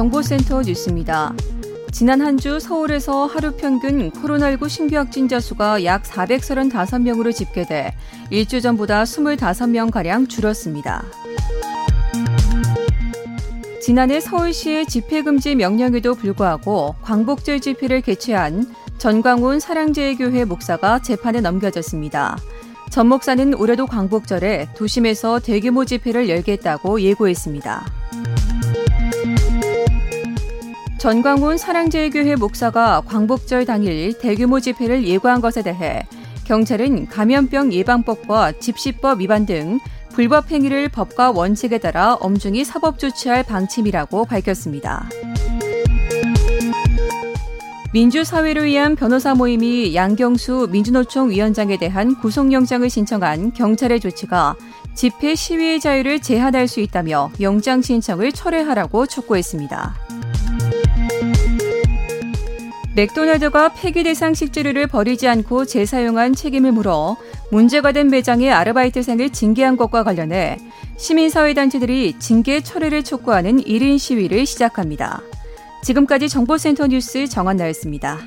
정보센터 뉴스입니다. 지난 한 주 서울에서 하루 평균 코로나19 신규 확진자 수가 약 435명으로 집계돼 일주 전보다 25명가량 줄었습니다. 지난해 서울시의 집회금지 명령에도 불구하고 광복절 집회를 개최한 전광훈 사랑제일교회 목사가 재판에 넘겨졌습니다. 전 목사는 올해도 광복절에 도심에서 대규모 집회를 열겠다고 예고했습니다. 전광훈 사랑제일교회 목사가 광복절 당일 대규모 집회를 예고한 것에 대해 경찰은 감염병 예방법과 집시법 위반 등 불법 행위를 법과 원칙에 따라 엄중히 사법 조치할 방침이라고 밝혔습니다. 민주사회를 위한 변호사 모임이 양경수 민주노총 위원장에 대한 구속영장을 신청한 경찰의 조치가 집회 시위의 자유를 제한할 수 있다며 영장 신청을 철회하라고 촉구했습니다. 맥도날드가 폐기 대상 식재료를 버리지 않고 재사용한 책임을 물어 문제가 된 매장의 아르바이트생을 징계한 것과 관련해 시민사회단체들이 징계 철회를 촉구하는 1인 시위를 시작합니다. 지금까지 정보센터 뉴스 정한나였습니다.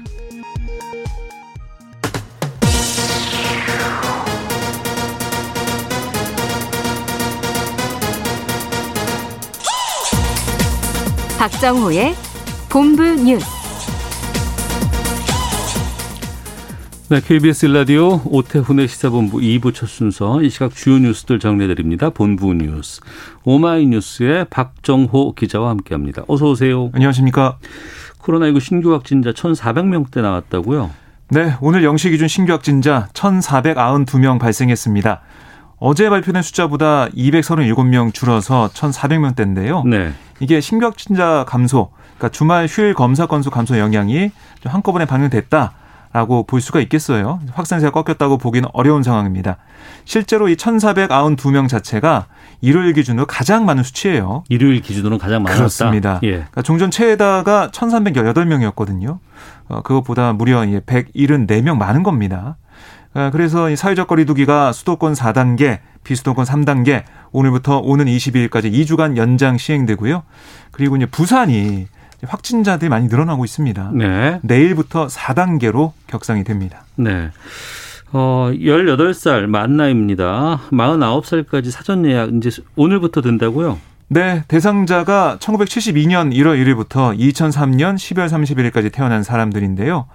박정호의 본부 뉴스. 네, KBS 라디오 오태훈의 시사본부 2부 첫 순서 이 시각 주요 뉴스들 정리해드립니다. 본부 뉴스 오마이뉴스의 박정호 기자와 함께합니다. 어서 오세요. 안녕하십니까. 코로나19 신규 확진자 1,400명대 나왔다고요? 네, 오늘 0시 기준 신규 확진자 1,492명 발생했습니다. 어제 발표된 숫자보다 237명 줄어서 1,400명대인데요. 네. 이게 신규 확진자 감소, 그러니까 주말 휴일 검사 건수 감소 영향이 좀 한꺼번에 반영됐다. 라고 볼 수가 있겠어요. 확산세가 꺾였다고 보기는 어려운 상황입니다. 실제로 이 1,492명 자체가 일요일 기준으로 가장 많은 수치예요. 일요일 기준으로는 가장 많았다. 그렇습니다. 예. 그러니까 종전 최다가 1,318명이었거든요. 어, 그것보다 무려 174명 많은 겁니다. 어, 그래서 이 사회적 거리두기가 수도권 4단계, 비수도권 3단계 오늘부터 오는 22일까지 2주간 연장 시행되고요. 그리고 이제 부산이 확진자들이 많이 늘어나고 있습니다. 네. 내일부터 4단계로 격상이 됩니다. 네. 어, 18살 만 나이입니다. 49살까지 사전 예약 이제 오늘부터 된다고요? 네, 대상자가 1972년 1월 1일부터 2003년 12월 31일까지 태어난 사람들인데요.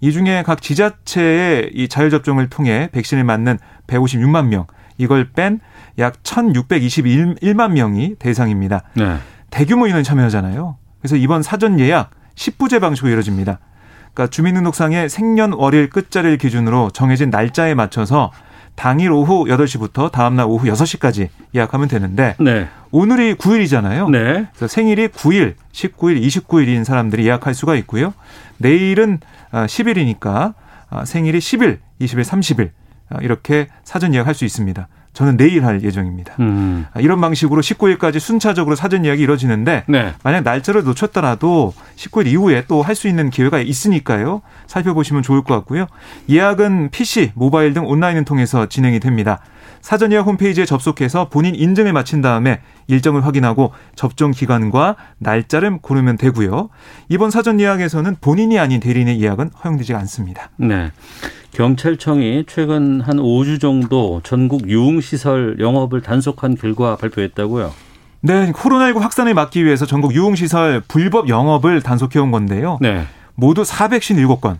이 중에 각 지자체의 이 자율 접종을 통해 백신을 맞는 156만 명, 이걸 뺀 약 1621만 명이 대상입니다. 네. 대규모 인원 참여하잖아요. 그래서 이번 사전 예약 10부제 방식으로 이루어집니다. 그러니까 주민등록상의 생년월일 끝자리를 기준으로 정해진 날짜에 맞춰서 당일 오후 8시부터 다음날 오후 6시까지 예약하면 되는데 네. 오늘이 9일이잖아요. 네. 그래서 생일이 9일, 19일, 29일인 사람들이 예약할 수가 있고요. 내일은 10일이니까 생일이 10일, 20일, 30일 이렇게 사전 예약할 수 있습니다. 저는 내일 할 예정입니다. 음. 이런 방식으로 19일까지 순차적으로 사전 예약이 이루어지는데 네. 만약 날짜를 놓쳤더라도 19일 이후에 또 할 수 있는 기회가 있으니까요. 살펴보시면 좋을 것 같고요. 예약은 PC, 모바일 등 온라인을 통해서 진행이 됩니다. 사전 예약 홈페이지에 접속해서 본인 인증을 마친 다음에 일정을 확인하고 접종 기간과 날짜를 고르면 되고요. 이번 사전 예약에서는 본인이 아닌 대리인의 예약은 허용되지 않습니다. 네. 경찰청이 최근 한 5주 정도 전국 유흥시설 영업을 단속한 결과 발표했다고요? 네, 코로나19 확산을 막기 위해서 전국 유흥시설 불법 영업을 단속해온 건데요. 네. 모두 457건,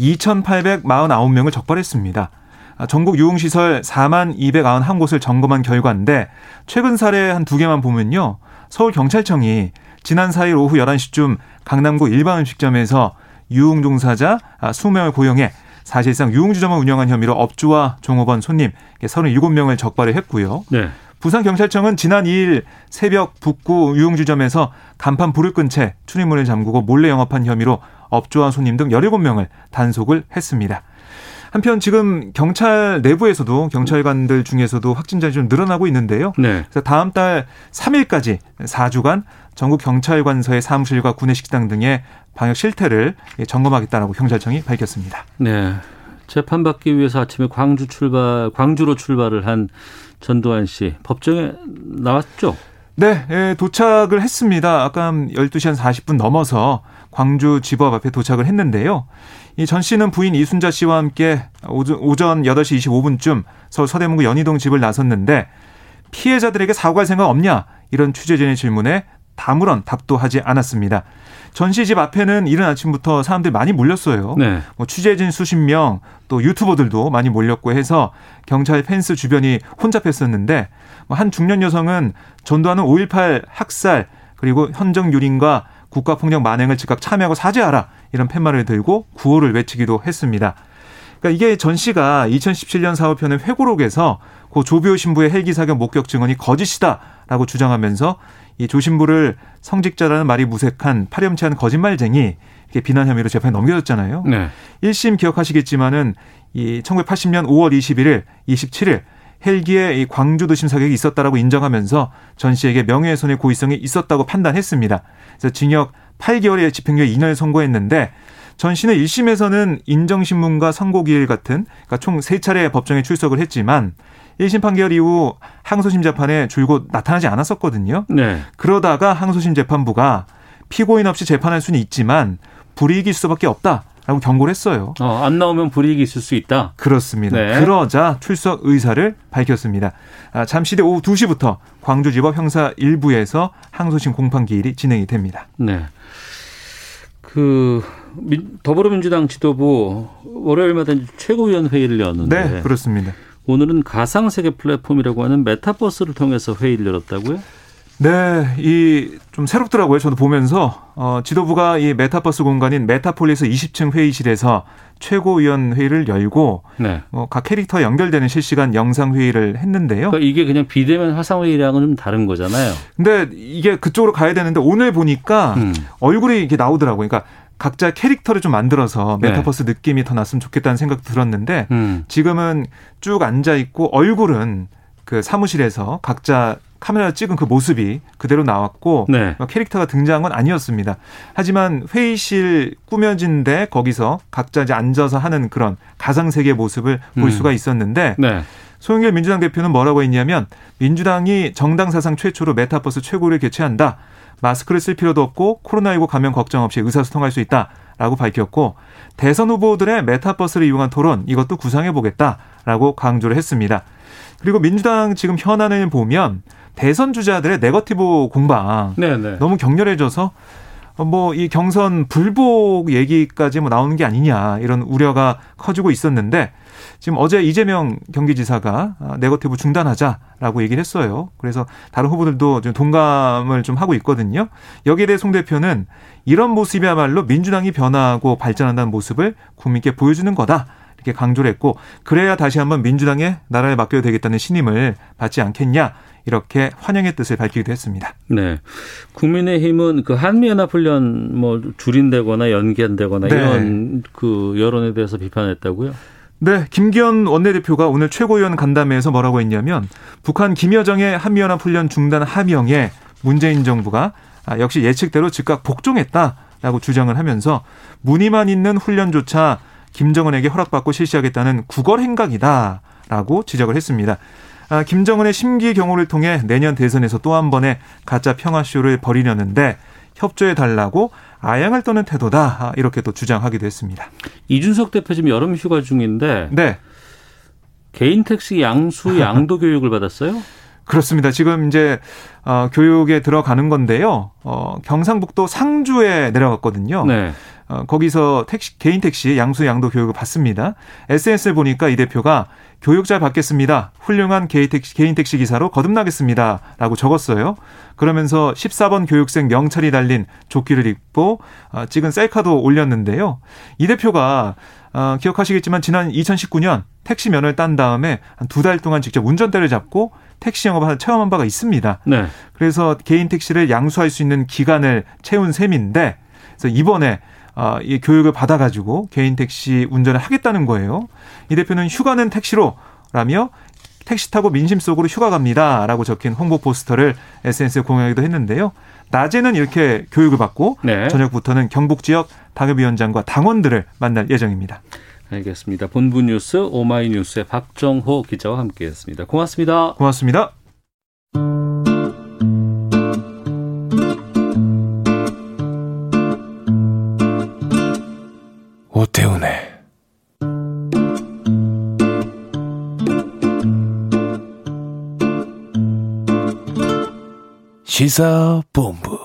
2,849명을 적발했습니다. 아, 전국 유흥시설 4만 291곳을 점검한 결과인데 최근 사례 한 두 개만 보면요. 서울경찰청이 지난 4일 오후 11시쯤 강남구 일반 음식점에서 유흥 종사자 20명을 고용해 사실상 유흥주점을 운영한 혐의로 업주와 종업원 손님 37명을 적발을 했고요. 네. 부산경찰청은 지난 2일 새벽 북구 유흥주점에서 간판 불을 끈 채 출입문을 잠그고 몰래 영업한 혐의로 업주와 손님 등 17명을 단속을 했습니다. 한편 지금 경찰 내부에서도 경찰관들 중에서도 확진자가 좀 늘어나고 있는데요. 네. 그래서 다음 달 3일까지 4주간 전국 경찰관서의 사무실과 구내 식당 등의 방역 실태를 점검하겠다라고 경찰청이 밝혔습니다. 네. 재판받기 위해서 아침에 광주 출발, 광주로 출발을 한 전두환 씨 법정에 나왔죠? 네, 예, 도착을 했습니다. 아까 12시 한 40분 넘어서 광주 지법 앞에 도착을 했는데요. 이 전 씨는 부인 이순자 씨와 함께 오전, 오전 8시 25분쯤 서울 서대문구 연희동 집을 나섰는데 피해자들에게 사과할 생각 없냐? 이런 취재진의 질문에 아무런 답도 하지 않았습니다. 전시 집 앞에는 이른 아침부터 사람들이 많이 몰렸어요. 네. 뭐 취재진 수십 명, 또 유튜버들도 많이 몰렸고 해서 경찰 펜스 주변이 혼잡했었는데 뭐한 중년 여성은 전두환은 5.18 학살 그리고 현정 유린과 국가폭력 만행을 즉각 참여하고 사죄하라 이런 팻말을 들고 구호를 외치기도 했습니다. 그러니까 이게 전 씨가 2017년 사업편의 회고록에서 고 조비오 신부의 헬기 사격 목격 증언이 거짓이다라고 주장하면서 이 조 신부를 성직자라는 말이 무색한 파렴치한 거짓말쟁이 이렇게 비난 혐의로 재판에 넘겨졌잖아요. 네. 1심 기억하시겠지만은 이 1980년 5월 21일, 27일 헬기에 이 광주 도심 사격이 있었다라고 인정하면서 전 씨에게 명예훼손의 고의성이 있었다고 판단했습니다. 그래서 징역 8개월의 집행유예 2년을 선고했는데 전 씨는 1심에서는 인정신문과 선고기일 같은 그러니까 총 3차례 법정에 출석을 했지만 1심 판결 이후 항소심 재판에 줄곧 나타나지 않았었거든요. 네. 그러다가 항소심 재판부가 피고인 없이 재판할 수는 있지만 불이익일 수밖에 없다 라고 경고를 했어요. 어, 안 나오면 불이익이 있을 수 있다. 그렇습니다. 네. 그러자 출석 의사를 밝혔습니다. 아, 잠시 뒤 오후 2시부터 광주지법 형사 1부에서 항소심 공판 기일이 진행이 됩니다. 네. 그 민- 더불어민주당 지도부 월요일마다 최고위원 회의를 여는데 네, 그렇습니다. 오늘은 가상세계 플랫폼이라고 하는 메타버스를 통해서 회의를 열었다고요? 네, 이 좀 새롭더라고요. 저도 보면서 어, 지도부가 이 메타버스 공간인 메타폴리스 20층 회의실에서 최고위원 회의를 열고 네. 어, 각 캐릭터 연결되는 실시간 영상 회의를 했는데요. 그러니까 이게 그냥 비대면 화상 회의랑은 좀 다른 거잖아요. 근데 이게 그쪽으로 가야 되는데 오늘 보니까 음. 얼굴이 이렇게 나오더라고요. 그러니까 각자 캐릭터를 좀 만들어서 네. 메타버스 느낌이 더 났으면 좋겠다는 생각도 들었는데 음. 지금은 쭉 앉아 있고 얼굴은 그 사무실에서 각자 카메라 찍은 그 모습이 그대로 나왔고 네. 뭐 캐릭터가 등장한 건 아니었습니다. 하지만 회의실 꾸며진데 거기서 각자 이제 앉아서 하는 그런 가상 세계 모습을 볼 음. 수가 있었는데 네. 소영길 민주당 대표는 뭐라고 했냐면 민주당이 정당 사상 최초로 메타버스 최고를 개최한다. 마스크를 쓸 필요도 없고 코로나19 감염 걱정 없이 의사소통할 수 있다라고 밝혔고 대선 후보들의 메타버스를 이용한 토론 이것도 구상해 보겠다라고 강조를 했습니다. 그리고 민주당 지금 현안을 보면 대선 주자들의 네거티브 공방 네, 네. 너무 격렬해져서 뭐 이 경선 불복 얘기까지 뭐 나오는 게 아니냐 이런 우려가 커지고 있었는데 지금 어제 이재명 경기지사가 아, 네거티브 중단하자라고 얘기를 했어요. 그래서 다른 후보들도 좀 동감을 좀 하고 있거든요. 여기에 대해 송 대표는 이런 모습이야말로 민주당이 변화하고 발전한다는 모습을 국민께 보여주는 거다. 이렇게 강조를 했고 그래야 다시 한번 민주당에 나라를 맡겨도 되겠다는 신임을 받지 않겠냐 이렇게 환영의 뜻을 밝히기도 했습니다. 네. 국민의힘은 그 한미연합훈련 뭐 줄인다거나 연기한다거나 네. 이런 그 여론에 대해서 비판했다고요? 네, 김기현 원내대표가 오늘 최고위원 간담회에서 뭐라고 했냐면 북한 김여정의 한미연합훈련 중단 하명에 문재인 정부가 아, 역시 예측대로 즉각 복종했다라고 주장을 하면서 무늬만 있는 훈련조차 김정은에게 허락받고 실시하겠다는 구걸 행각이다라고 지적을 했습니다. 아, 김정은의 심기 경호를 통해 내년 대선에서 또 한 번의 가짜 평화쇼를 벌이려는데 협조해 달라고 아양을 떠는 태도다 아, 이렇게 또 주장하기도 했습니다. 이준석 대표 지금 여름 휴가 중인데 네. 개인 택시 양수 양도 교육을 받았어요? 그렇습니다. 지금 이제 어, 교육에 들어가는 건데요. 어, 경상북도 상주에 내려갔거든요. 네. 어, 거기서 택시 개인 택시 양수 양도 교육을 받습니다. SNS를 보니까 이 대표가 교육 잘 받겠습니다. 훌륭한 개인 택시, 개인 택시 기사로 거듭나겠습니다 라고 적었어요. 그러면서 14번 교육생 명찰이 달린 조끼를 입고 어, 찍은 셀카도 올렸는데요. 이 대표가 어, 기억하시겠지만 지난 2019년 택시 면허를 딴 다음에 한 두 달 동안 직접 운전대를 잡고 택시 영업을 체험한 바가 있습니다. 네. 그래서 개인 택시를 양수할 수 있는 기간을 채운 셈인데 그래서 이번에 아, 이 교육을 받아가지고 개인 택시 운전을 하겠다는 거예요. 이 대표는 휴가는 택시로라며 택시 타고 민심 속으로 휴가 갑니다 라고 적힌 홍보 포스터를 SNS에 공유하기도 했는데요. 낮에는 이렇게 교육을 받고 네. 저녁부터는 경북 지역 당협위원장과 당원들을 만날 예정입니다. 알겠습니다. 본부 뉴스 오마이뉴스의 박정호 기자와 함께했습니다. 고맙습니다. 고맙습니다. 시사본부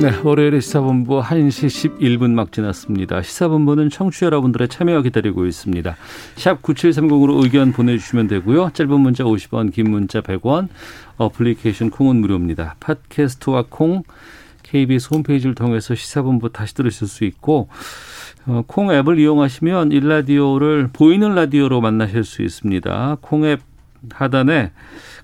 네, 월요일에 시사본부 1시 11분 막 지났습니다. 시사본부는 청취자 여러분들의 참여 기다리고 있습니다. 샵 9730으로 의견 보내주시면 되고요. 짧은 문자 50원, 긴 문자 100원, 어플리케이션 콩은 무료입니다. 팟캐스트와 콩, KBS 홈페이지를 통해서 시사본부 다시 들으실 수 있고 어, 콩 앱을 이용하시면 일라디오를 보이는 라디오로 만나실 수 있습니다. 콩 앱 하단에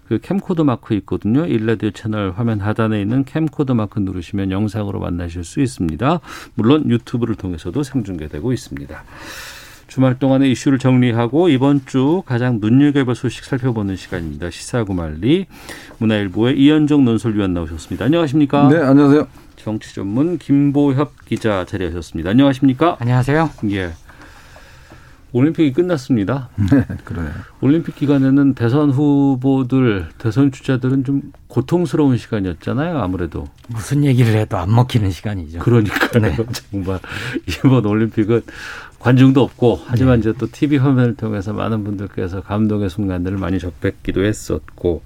그 캠코더 마크 있거든요. 일라디오 채널 화면 하단에 있는 캠코더 마크 누르시면 영상으로 만나실 수 있습니다. 물론 유튜브를 통해서도 생중계되고 있습니다. 주말 동안의 이슈를 정리하고 이번 주 가장 눈여겨볼 소식 살펴보는 시간입니다. 시사구말리 문화일보의 이현정 논설위원 나오셨습니다. 안녕하십니까? 네, 안녕하세요. 정치 전문 김보협 기자 자리하셨습니다. 안녕하십니까? 안녕하세요. 예. 올림픽이 끝났습니다. 네, 그러네요. 올림픽 기간에는 대선 후보들, 대선 주자들은 좀 고통스러운 시간이었잖아요. 아무래도. 무슨 얘기를 해도 안 먹히는 시간이죠. 그러니까요. 네. 정말 이번 올림픽은 관중도 없고 하지만 이제 또 TV 화면을 통해서 많은 분들께서 감동의 순간들을 많이 접했기도 했었고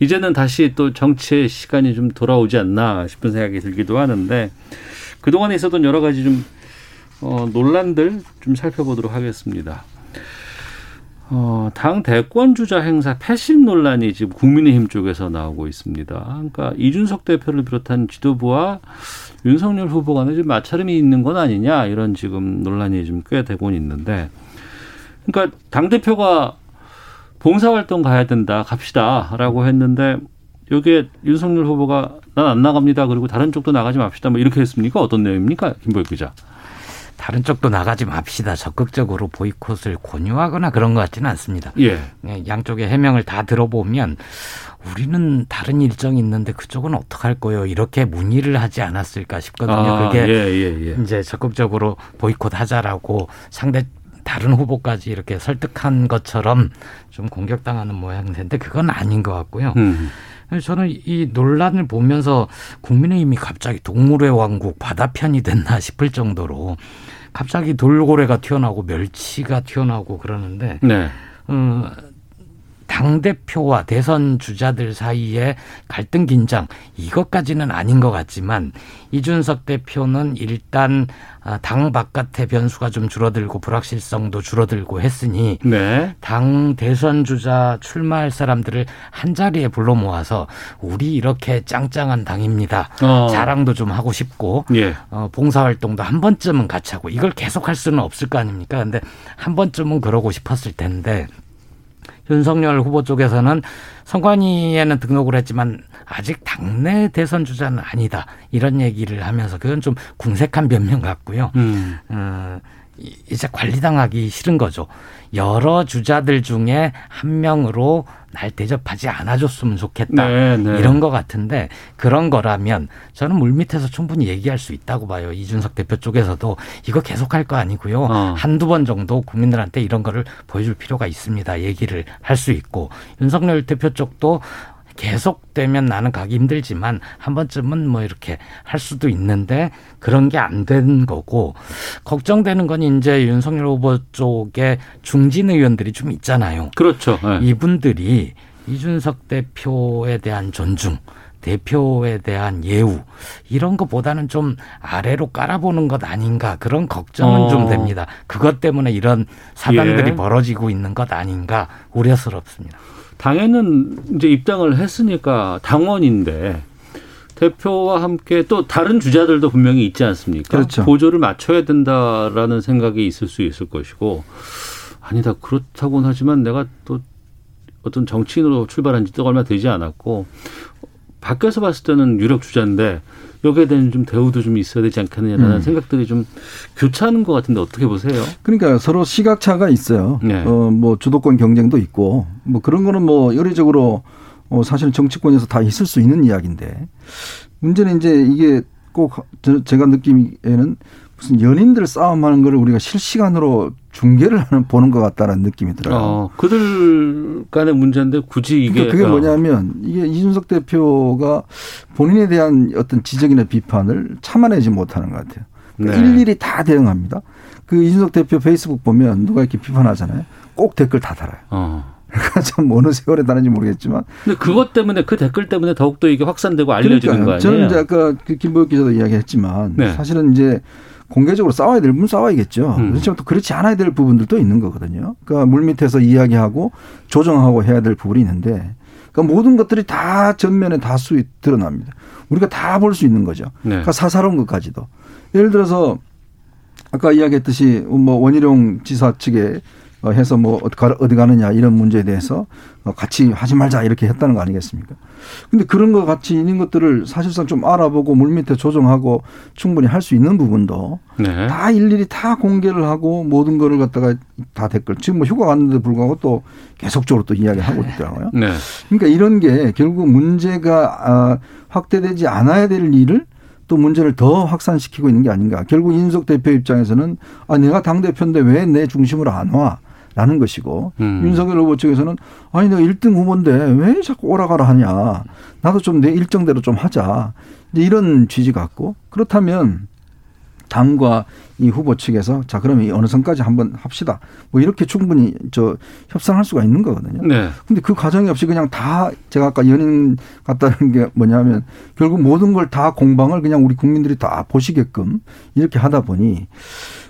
이제는 다시 또 정치의 시간이 좀 돌아오지 않나 싶은 생각이 들기도 하는데 그동안에 있었던 여러 가지 좀 어, 논란들 좀 살펴보도록 하겠습니다. 어, 당 대권 주자 행사 패신 논란이 지금 국민의힘 쪽에서 나오고 있습니다. 그러니까 이준석 대표를 비롯한 지도부와 윤석열 후보 간에 좀 마찰음이 있는 건 아니냐 이런 지금 논란이 좀 꽤 되고 있는데 그러니까 당 대표가 봉사활동 가야 된다 갑시다라고 했는데 여기에 윤석열 후보가 난 안 나갑니다 그리고 다른 쪽도 나가지 맙시다 뭐 이렇게 했습니까 어떤 내용입니까 김보혁 기자? 다른 쪽도 나가지 맙시다. 적극적으로 보이콧을 권유하거나 그런 것 같지는 않습니다. 예. 네, 양쪽의 해명을 다 들어보면 우리는 다른 일정이 있는데 그쪽은 어떡할 거요? 이렇게 문의를 하지 않았을까 싶거든요. 아, 그게 예, 예, 예. 이제 적극적으로 보이콧하자라고 상대 다른 후보까지 이렇게 설득한 것처럼 좀 공격당하는 모양새인데 그건 아닌 것 같고요. 음. 저는 이 논란을 보면서 국민의힘이 갑자기 동물의 왕국 바다 편이 됐나 싶을 정도로 갑자기 돌고래가 튀어나오고 멸치가 튀어나오고 그러는데 네. 어, 당 대표와 대선 주자들 사이에 갈등 긴장 이것까지는 아닌 것 같지만 이준석 대표는 일단 아, 당 바깥의 변수가 좀 줄어들고 불확실성도 줄어들고 했으니 네. 당 대선 주자 출마할 사람들을 한 자리에 불러 모아서 우리 이렇게 짱짱한 당입니다. 어. 자랑도 좀 하고 싶고 예. 어, 봉사활동도 한 번쯤은 같이 하고 이걸 계속 할 수는 없을 거 아닙니까? 근데 한 번쯤은 그러고 싶었을 텐데 윤석열 후보 쪽에서는 선관위에는 등록을 했지만 아직 당내 대선 주자는 아니다 이런 얘기를 하면서 그건 좀 궁색한 변명 같고요. 음. 어, 이- 이제 관리당하기 싫은 거죠. 여러 주자들 중에 한 명으로 날 대접하지 않아줬으면 좋겠다. 네, 네. 이런 것 같은데 그런 거라면 저는 물밑에서 충분히 얘기할 수 있다고 봐요. 이준석 대표 쪽에서도 이거 계속 할 거 아니고요. 어. 한두 번 정도 국민들한테 이런 거를 보여줄 필요가 있습니다. 얘기를 할 수 있고 윤석열 대표 쪽도 계속되면 나는 가기 힘들지만 한 번쯤은 뭐 이렇게 할 수도 있는데 그런 게 안 된 거고 걱정되는 건 이제 윤석열 후보 쪽에 중진 의원들이 좀 있잖아요. 그렇죠. 예. 이분들이 이준석 대표에 대한 존중, 대표에 대한 예우 이런 것보다는 좀 아래로 깔아보는 것 아닌가 그런 걱정은 어. 좀 됩니다. 그것 때문에 이런 사단들이 예. 벌어지고 있는 것 아닌가 우려스럽습니다. 당에는 이제 입당을 했으니까 당원인데 대표와 함께 또 다른 주자들도 분명히 있지 않습니까? 그렇죠. 보조를 맞춰야 된다라는 생각이 있을 수 있을 것이고 아니다 그렇다고는 하지만 내가 또 어떤 정치인으로 출발한 지도 얼마 되지 않았고 밖에서 봤을 때는 유력 주자인데 여기에 대한 좀 대우도 좀 있어야 되지 않겠느냐라는 음. 생각들이 좀 교차하는 것 같은데 어떻게 보세요? 그러니까 서로 시각차가 있어요. 네. 어, 뭐 주도권 경쟁도 있고 뭐 그런 거는 뭐 여리적으로 어, 사실 정치권에서 다 있을 수 있는 이야기인데 문제는 이제 이게 꼭 저- 제가 느끼기에는 무슨 연인들 싸움하는 걸 우리가 실시간으로 중계를 하는 보는 것 같다는 느낌이 들어요. 어, 그들 간의 문제인데 굳이 이게 그러니까 그게 어, 뭐냐면 이게 이준석 대표가 본인에 대한 어떤 지적이나 비판을 참아내지 못하는 것 같아요. 그러니까 네. 일일이 다 대응합니다. 그 이준석 대표 페이스북 보면 누가 이렇게 비판하잖아요. 꼭 댓글 다 달아요. 어. 그러니까 참 어느 세월에 다른지 모르겠지만 근데 그것 때문에 그 댓글 때문에 더욱더 이게 확산되고 알려지는 거 아니에요? 저는 이제 아까 그 김보혁 기자도 이야기했지만 네. 사실은 이제 공개적으로 싸워야 될 부분 싸워야겠죠. 음. 그렇지만 또 그렇지 않아야 될 부분들도 있는 거거든요. 그러니까 물밑에서 이야기하고 조정하고 해야 될 부분이 있는데 그러니까 모든 것들이 다 전면에 다수 드러납니다. 우리가 다 볼 수 있는 거죠. 네. 그러니까 사사로운 것까지도. 예를 들어서 아까 이야기했듯이 뭐 원희룡 지사 측에 어, 해서 뭐 어디 가- 가느냐 이런 문제에 대해서 어, 같이 하지 말자 이렇게 했다는 거 아니겠습니까? 근데 그런 거 같이 있는 것들을 사실상 좀 알아보고 물밑에 조정하고 충분히 할 수 있는 부분도 네. 다 일일이 다 공개를 하고 모든 거를 갖다가 다 댓글 지금 뭐 휴가 갔는데 불구하고 또 계속적으로 또 이야기하고 있더라고요. 네. 그러니까 이런 게 결국 문제가 아, 확대되지 않아야 될 일을 또 문제를 더 확산시키고 있는 게 아닌가. 결국 이준석 대표 입장에서는 아 내가 당 대표인데 왜 내 중심으로 안 와? 라는 것이고 음. 윤석열 후보 측에서는 아니 내가 1등 후보인데 왜 자꾸 오라가라 하냐. 나도 좀 내 일정대로 좀 하자. 이제 이런 취지 같고 그렇다면 당과 이 후보 측에서 자 그러면 이 어느 선까지 한번 합시다. 뭐 이렇게 충분히 저 협상할 수가 있는 거거든요. 네. 근데 그 과정이 없이 그냥 다 제가 아까 연인 같다는 게 뭐냐면 결국 모든 걸 다 공방을 그냥 우리 국민들이 다 보시게끔 이렇게 하다 보니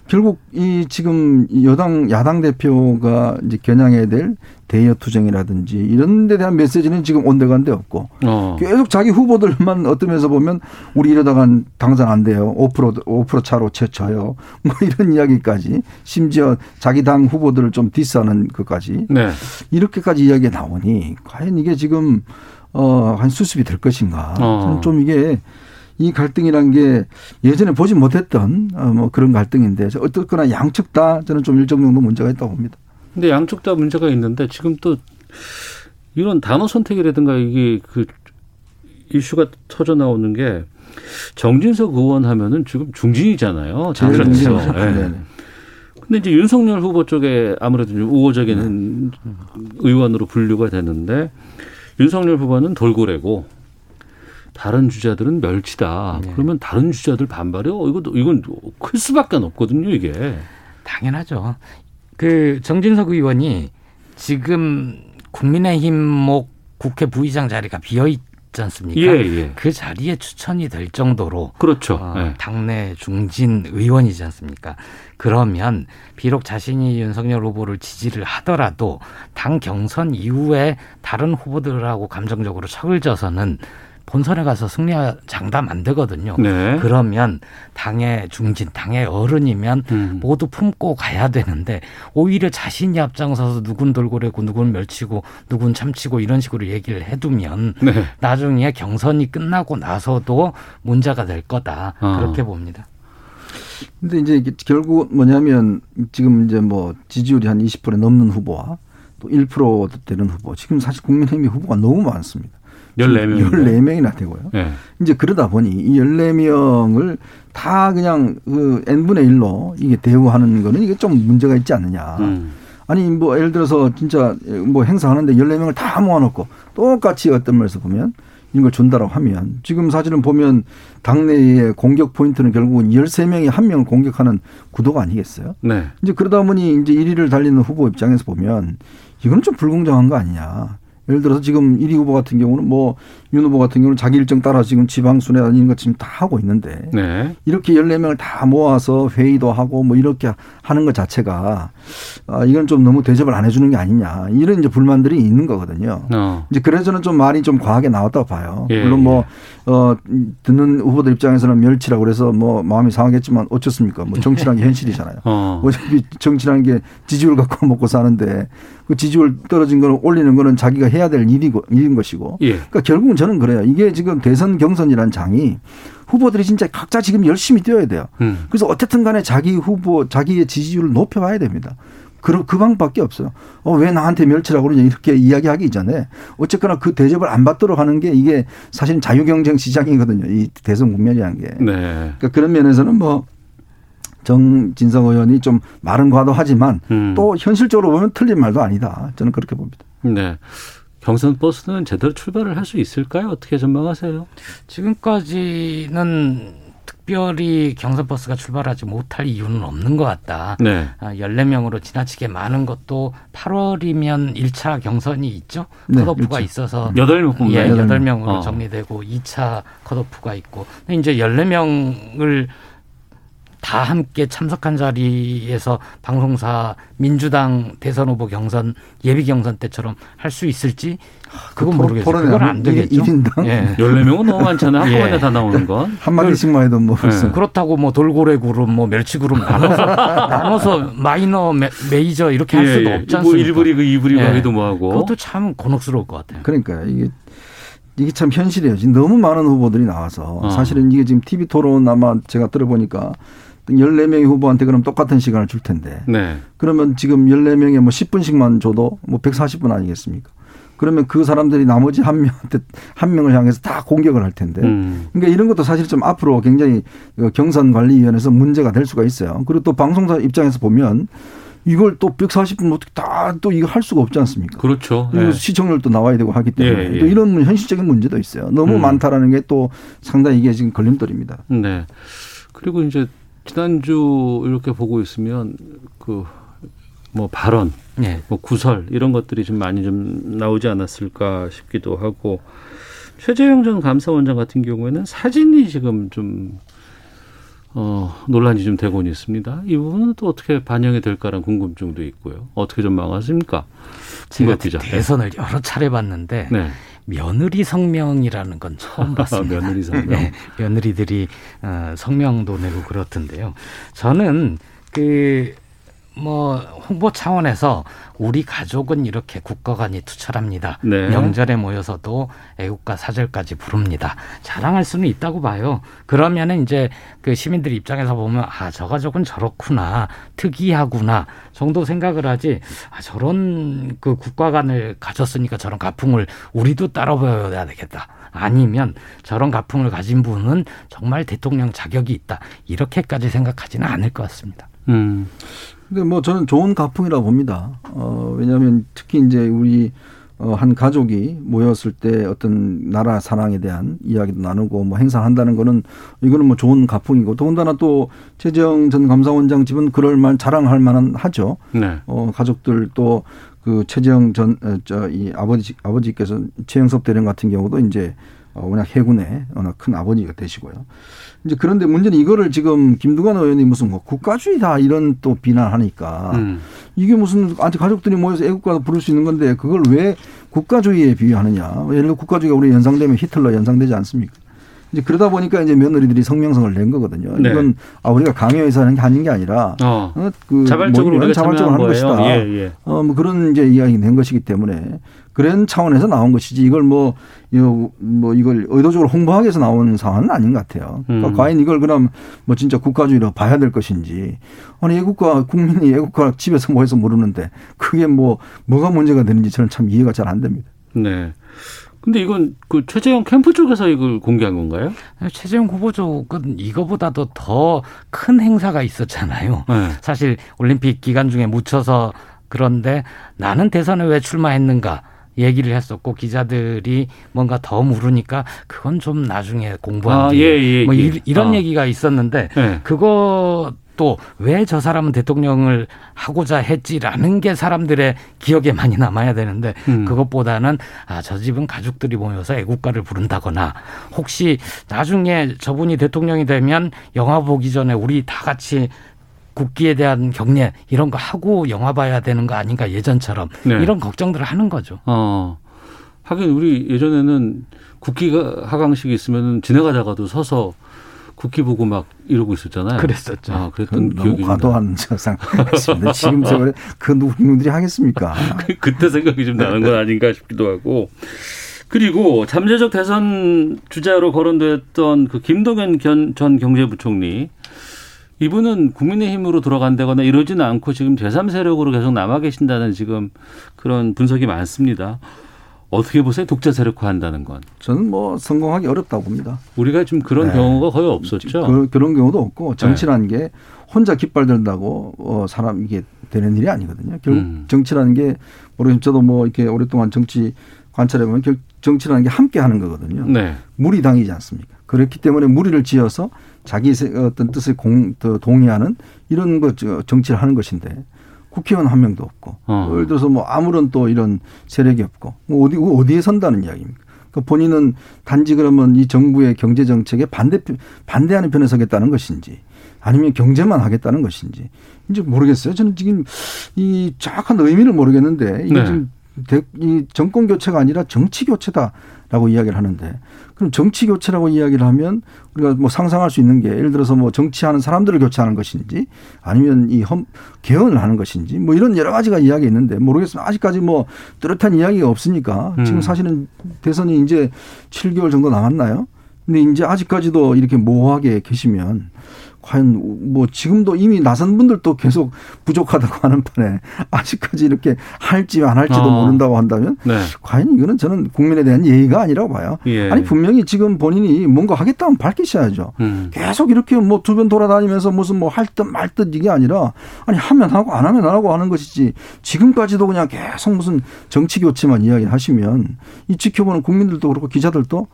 결국 이 지금 이 여당 야당 대표가 이제 겨냥해야 될 대여 투쟁이라든지 이런 데 대한 메시지는 지금 온데간데 없고 어. 계속 자기 후보들만 어떤 면에서 보면 우리 이러다간 당선 안 돼요. 5% 5% 차로 채쳐요. 뭐 이런 이야기까지 심지어 자기 당 후보들을 좀 디스하는 것까지 네. 이렇게까지 이야기가 나오니 과연 이게 지금 어한 수습이 될 것인가? 어. 저는 좀 이게 이 갈등이란 게 예전에 보지 못했던 어뭐 그런 갈등인데 어떻거나 양측 다 저는 좀 일정 정도 문제가 있다고 봅니다. 근데 양쪽 다 문제가 있는데 지금 또 이런 단어 선택이라든가 이게 그 이슈가 터져 나오는 게 정진석 의원 하면은 지금 중진이잖아요. 당에서. 중요하죠. 예. 네네. 근데 이제 윤석열 후보 쪽에 아무래도 좀 우호적인 의원으로 분류가 되는데 윤석열 후보는 돌고래고 다른 주자들은 멸치다. 그러면 다른 주자들 반발이 어 이거 이건 클 수밖에 없거든요, 이게. 당연하죠. 그 정진석 의원이 지금 국민의힘 목 국회 부의장 자리가 비어 있지 않습니까? 예, 예. 그 자리에 추천이 될 정도로 그렇죠. 어, 예. 당내 중진 의원이지 않습니까? 그러면 비록 자신이 윤석열 후보를 지지를 하더라도 당 경선 이후에 다른 후보들하고 감정적으로 척을 져서는 본선에 가서 승리 장담 안 되거든요. 네. 그러면 당의 중진, 당의 어른이면 음. 모두 품고 가야 되는데 오히려 자신이 앞장서서 누군 돌고래고 누군 멸치고 누군 참치고 이런 식으로 얘기를 해두면 네. 나중에 경선이 끝나고 나서도 문제가 될 거다 어. 그렇게 봅니다. 근데 이제 이게 결국 뭐냐면 지금 이제 뭐 지지율이 한 20% 넘는 후보와 또 1% 되는 후보. 지금 사실 국민의힘이 후보가 너무 많습니다. 14명. 14명이나 되고요. 예. 이제 그러다 보니 이 14명을 다 그냥 그 n분의 1로 이게 대우하는 거는 이게 좀 문제가 있지 않느냐. 음. 아니 뭐 예를 들어서 진짜 뭐 행사하는데 14명을 다 모아놓고 똑같이 어떤 면에서 보면 이런 걸 준다라고 하면 지금 사실은 보면 당내의 공격 포인트는 결국은 13명이 한 명을 공격하는 구도가 아니겠어요? 네. 이제 그러다 보니 이제 1위를 달리는 후보 입장에서 보면 이거는 좀 불공정한 거 아니냐. 예를 들어서 지금 1위 후보 같은 경우는 뭐 윤 후보 같은 경우는 자기 일정 따라 지금 지방 순회 다니는 것 지금 다 하고 있는데 네. 이렇게 14명을 다 모아서 회의도 하고 뭐 이렇게 하는 것 자체가 아, 이건 좀 너무 대접을 안 해주는 게 아니냐 이런 이제 불만들이 있는 거거든요. 어. 이제 그래서는 좀 말이 좀 과하게 나왔다고 봐요. 예, 물론 뭐, 어, 듣는 후보들 입장에서는 멸치라고 그래서 뭐 마음이 상하겠지만 어쩌습니까? 뭐 정치라는 게 현실이잖아요. 어. 어차피 정치라는 게 지지율 갖고 먹고 사는데 그 지지율 떨어진 거는 올리는 거는 자기가 해야 될 일이고, 일인 것이고. 예. 그러니까 결국은 저는 그래요. 이게 지금 대선 경선이라는 장이 후보들이 진짜 각자 지금 열심히 뛰어야 돼요. 음. 그래서 어쨌든 간에 자기 후보, 자기의 지지율을 높여봐야 됩니다. 그, 그 방법밖에 없어요. 어, 왜 나한테 멸치라고 그러냐 이렇게 이야기하기 이전에 어쨌거나 그 대접을 안 받도록 하는 게 이게 사실 자유경쟁 시장이거든요. 이 대선 국면이라는 게. 네. 그러니까 그런 면에서는 뭐 정진성 의원이 좀 말은 과도하지만 음. 또 현실적으로 보면 틀린 말도 아니다. 저는 그렇게 봅니다. 네. 경선 버스는 제대로 출발을 할 수 있을까요? 어떻게 전망하세요? 지금까지는 특별히 경선 버스가 출발하지 못할 이유는 없는 것 같다. 네. 아, 14명으로 지나치게 많은 것도 8월이면 1차 경선이 있죠. 네, 컷오프가 일차. 있어서 여덟 명 뽑나요? 예, 여덟 8명으로 어. 정리되고 2차 컷오프가 있고. 근데 이제 14명을 다 함께 참석한 자리에서 방송사 민주당 대선 후보 경선 예비 경선 때처럼 할 수 있을지 그건 모르겠어요. 토론회 그건 안 되겠죠. 1인당 예. 14명은 너무 많잖아요. 한꺼번에 예. 다 나오는 건. 한마디씩만 해도 뭐 벌써. 네. 그렇다고 뭐 돌고래 그룹, 뭐 멸치 그룹 나눠서 나눠서 마이너 메, 메이저 이렇게 할 수도 없지 뭐 않습니까? 1부 리그, 2부 리그 예. 하기도 뭐하고. 그것도 참 곤혹스러울 것 같아요. 그러니까 이게 이게 참 현실이에요. 지금 너무 많은 후보들이 나와서 어. 사실은 이게 지금 TV 토론 아마 제가 들어보니까 14명의 후보한테 그럼 똑같은 시간을 줄 텐데 네. 그러면 지금 14명에 뭐 10분씩만 줘도 뭐 140분 아니겠습니까? 그러면 그 사람들이 나머지 한 명한테 한 명을 향해서 다 공격을 할 텐데. 음. 그러니까 이런 것도 사실 좀 앞으로 굉장히 그 경선 관리위원회에서 문제가 될 수가 있어요. 그리고 또 방송사 입장에서 보면 이걸 또 140분 어떻게 다 또 이거 할 수가 없지 않습니까? 그렇죠. 예. 시청률도 나와야 되고 하기 때문에 예, 예. 또 이런 현실적인 문제도 있어요. 너무 음. 많다라는 게 또 상당히 이게 지금 걸림돌입니다. 네. 그리고 이제 지난주 이렇게 보고 있으면 그 뭐 발언, 예. 뭐 구설 이런 것들이 좀 많이 좀 나오지 않았을까 싶기도 하고 최재형 전 감사원장 같은 경우에는 사진이 지금 좀 어, 논란이 좀 되고는 있습니다. 이 부분은 또 어떻게 반영이 될까라는 궁금증도 있고요. 어떻게 좀 막았습니까? 제가 기자. 대선을 여러 차례 봤는데 네. 며느리 성명이라는 건 처음 봤습니다. 며느리 성명. 네, 며느리들이 어, 성명도 내고 그렇던데요. 저는 그 뭐 홍보 차원에서 우리 가족은 이렇게 국가관이 투철합니다. 네. 명절에 모여서도 애국가 사절까지 부릅니다. 자랑할 수는 있다고 봐요. 그러면은 이제 그 시민들 입장에서 보면 아 저 가족은 저렇구나 특이하구나 정도 생각을 하지 아 저런 그 국가관을 가졌으니까 저런 가풍을 우리도 따라 보여야 되겠다. 아니면 저런 가풍을 가진 분은 정말 대통령 자격이 있다. 이렇게까지 생각하지는 않을 것 같습니다. 음. 근데 뭐 저는 좋은 가풍이라고 봅니다. 어, 왜냐하면 특히 이제 우리 어, 한 가족이 모였을 때 어떤 나라 사랑에 대한 이야기도 나누고 뭐 행사한다는 거는 이거는 뭐 좋은 가풍이고 더군다나 또 최재형 전 감사원장 집은 그럴 만 자랑할 만한 하죠. 네. 어, 가족들 또 그 최재형 전, 어, 저, 이 아버지, 아버지께서 최영섭 대령 같은 경우도 이제 어, 워낙 해군의 워낙 큰 아버지가 되시고요. 이제 그런데 문제는 이거를 지금 김두관 의원이 무슨 뭐 국가주의다 이런 또 비난하니까 음. 이게 무슨 아직 가족들이 모여서 애국가도 부를 수 있는 건데 그걸 왜 국가주의에 비유하느냐. 예를 들어 국가주의가 우리 연상되면 히틀러 연상되지 않습니까? 이제 그러다 보니까 이제 며느리들이 성명성을 낸 거거든요. 네. 이건 아 우리가 강요해서 하는 게 아닌 게 아니라 어. 어, 그 자발적으로 모임은 우리가 자발적으로 하는 참여한 것이다. 거예요. 예, 예. 어, 뭐 그런 이제 이야기 낸 것이기 때문에 그런 차원에서 나온 것이지 이걸 뭐, 이거 뭐 이걸 의도적으로 홍보하기 위해서 나오는 상황은 아닌 것 같아요. 그러니까 음. 과연 이걸 그럼 뭐 진짜 국가주의로 봐야 될 것인지 아니 애국가 국민이 애국가 집에서 모여서 모르는데 그게 뭐 뭐가 문제가 되는지 저는 참 이해가 잘 안 됩니다. 네. 근데 이건 그 최재형 캠프 쪽에서 이걸 공개한 건가요? 최재형 후보 쪽은 이거보다도 더 큰 행사가 있었잖아요. 네. 사실 올림픽 기간 중에 묻혀서 그런데 나는 대선에 왜 출마했는가 얘기를 했었고 기자들이 뭔가 더 물으니까 그건 좀 나중에 공부한 아, 뒤에 예, 예, 뭐 예. 이, 이런 아. 얘기가 있었는데 네. 그거 또 왜 저 사람은 대통령을 하고자 했지라는 게 사람들의 기억에 많이 남아야 되는데 음. 그것보다는 아 저 집은 가족들이 모여서 애국가를 부른다거나 혹시 나중에 저분이 대통령이 되면 영화 보기 전에 우리 다 같이 국기에 대한 경례 이런 거 하고 영화 봐야 되는 거 아닌가 예전처럼 네. 이런 걱정들을 하는 거죠. 어. 하긴 우리 예전에는 국기가 하강식이 있으면 지나가다가도 서서 국기 보고 막 이러고 있었잖아요. 그랬었죠. 아, 그랬던 너무 기억이 과도한 상황이었습니다. 지금 세월에 그 누구들이 하겠습니까? 그때 생각이 좀 나는 건 아닌가 싶기도 하고. 그리고 잠재적 대선 주자로 거론됐던 그 김동연 견- 전 경제부총리 이분은 국민의힘으로 돌아간다거나 이러지는 않고 지금 제3세력으로 계속 남아 계신다는 지금 그런 분석이 많습니다. 어떻게 보세요? 독자 세력화한다는 건 저는 뭐 성공하기 어렵다고 봅니다. 우리가 지금 그런 네. 경우가 거의 없었죠. 그, 그런 경우도 없고 정치라는 게 혼자 깃발 들다고 어, 사람 이게 되는 일이 아니거든요. 결국 음. 정치라는 게 모르겠 저도 뭐 이렇게 오랫동안 정치 관찰해 보면 결 정치라는 게 함께 하는 거거든요. 네. 무리 당이지 않습니까? 그렇기 때문에 무리를 지어서 자기 세- 어떤 뜻을 공, 또 동의하는 이런 것 저- 정치를 하는 것인데 국회의원 한 명도 없고 어. 예를 들어서 뭐 아무런 또 이런 세력이 없고 뭐 어디 어디에 선다는 이야기입니까? 그 본인은 단지 그러면 이 정부의 경제 정책에 반대 반대하는 편에 서겠다는 것인지 아니면 경제만 하겠다는 것인지 이제 모르겠어요. 저는 지금 이 정확한 의미를 모르겠는데 이게 네. 지금 대- 이 정권 교체가 아니라 정치 교체다라고 이야기를 하는데 그럼 정치 교체라고 이야기를 하면 우리가 뭐 상상할 수 있는 게 예를 들어서 뭐 정치하는 사람들을 교체하는 것인지 아니면 이 헌, 개헌을 하는 것인지 뭐 이런 여러 가지가 이야기 있는데 모르겠습니다. 아직까지 뭐 뚜렷한 이야기가 없으니까 음. 지금 사실은 대선이 이제 7개월 정도 남았나요? 근데 이제 아직까지도 이렇게 모호하게 계시면 과연 뭐 지금도 이미 나선 분들도 계속 부족하다고 하는 판에 아직까지 이렇게 할지 안 할지도 어. 모른다고 한다면 네. 과연 이거는 저는 국민에 대한 예의가 아니라고 봐요. 예. 아니 분명히 지금 본인이 뭔가 하겠다면 밝히셔야죠. 음. 계속 이렇게 뭐 주변 돌아다니면서 무슨 뭐 할 듯 말 듯 이게 아니라 아니 하면 하고 안 하면 안 하고 하는 것이지 지금까지도 그냥 계속 무슨 정치 교체만 이야기를 하시면 이 지켜보는 국민들도 그렇고 기자들도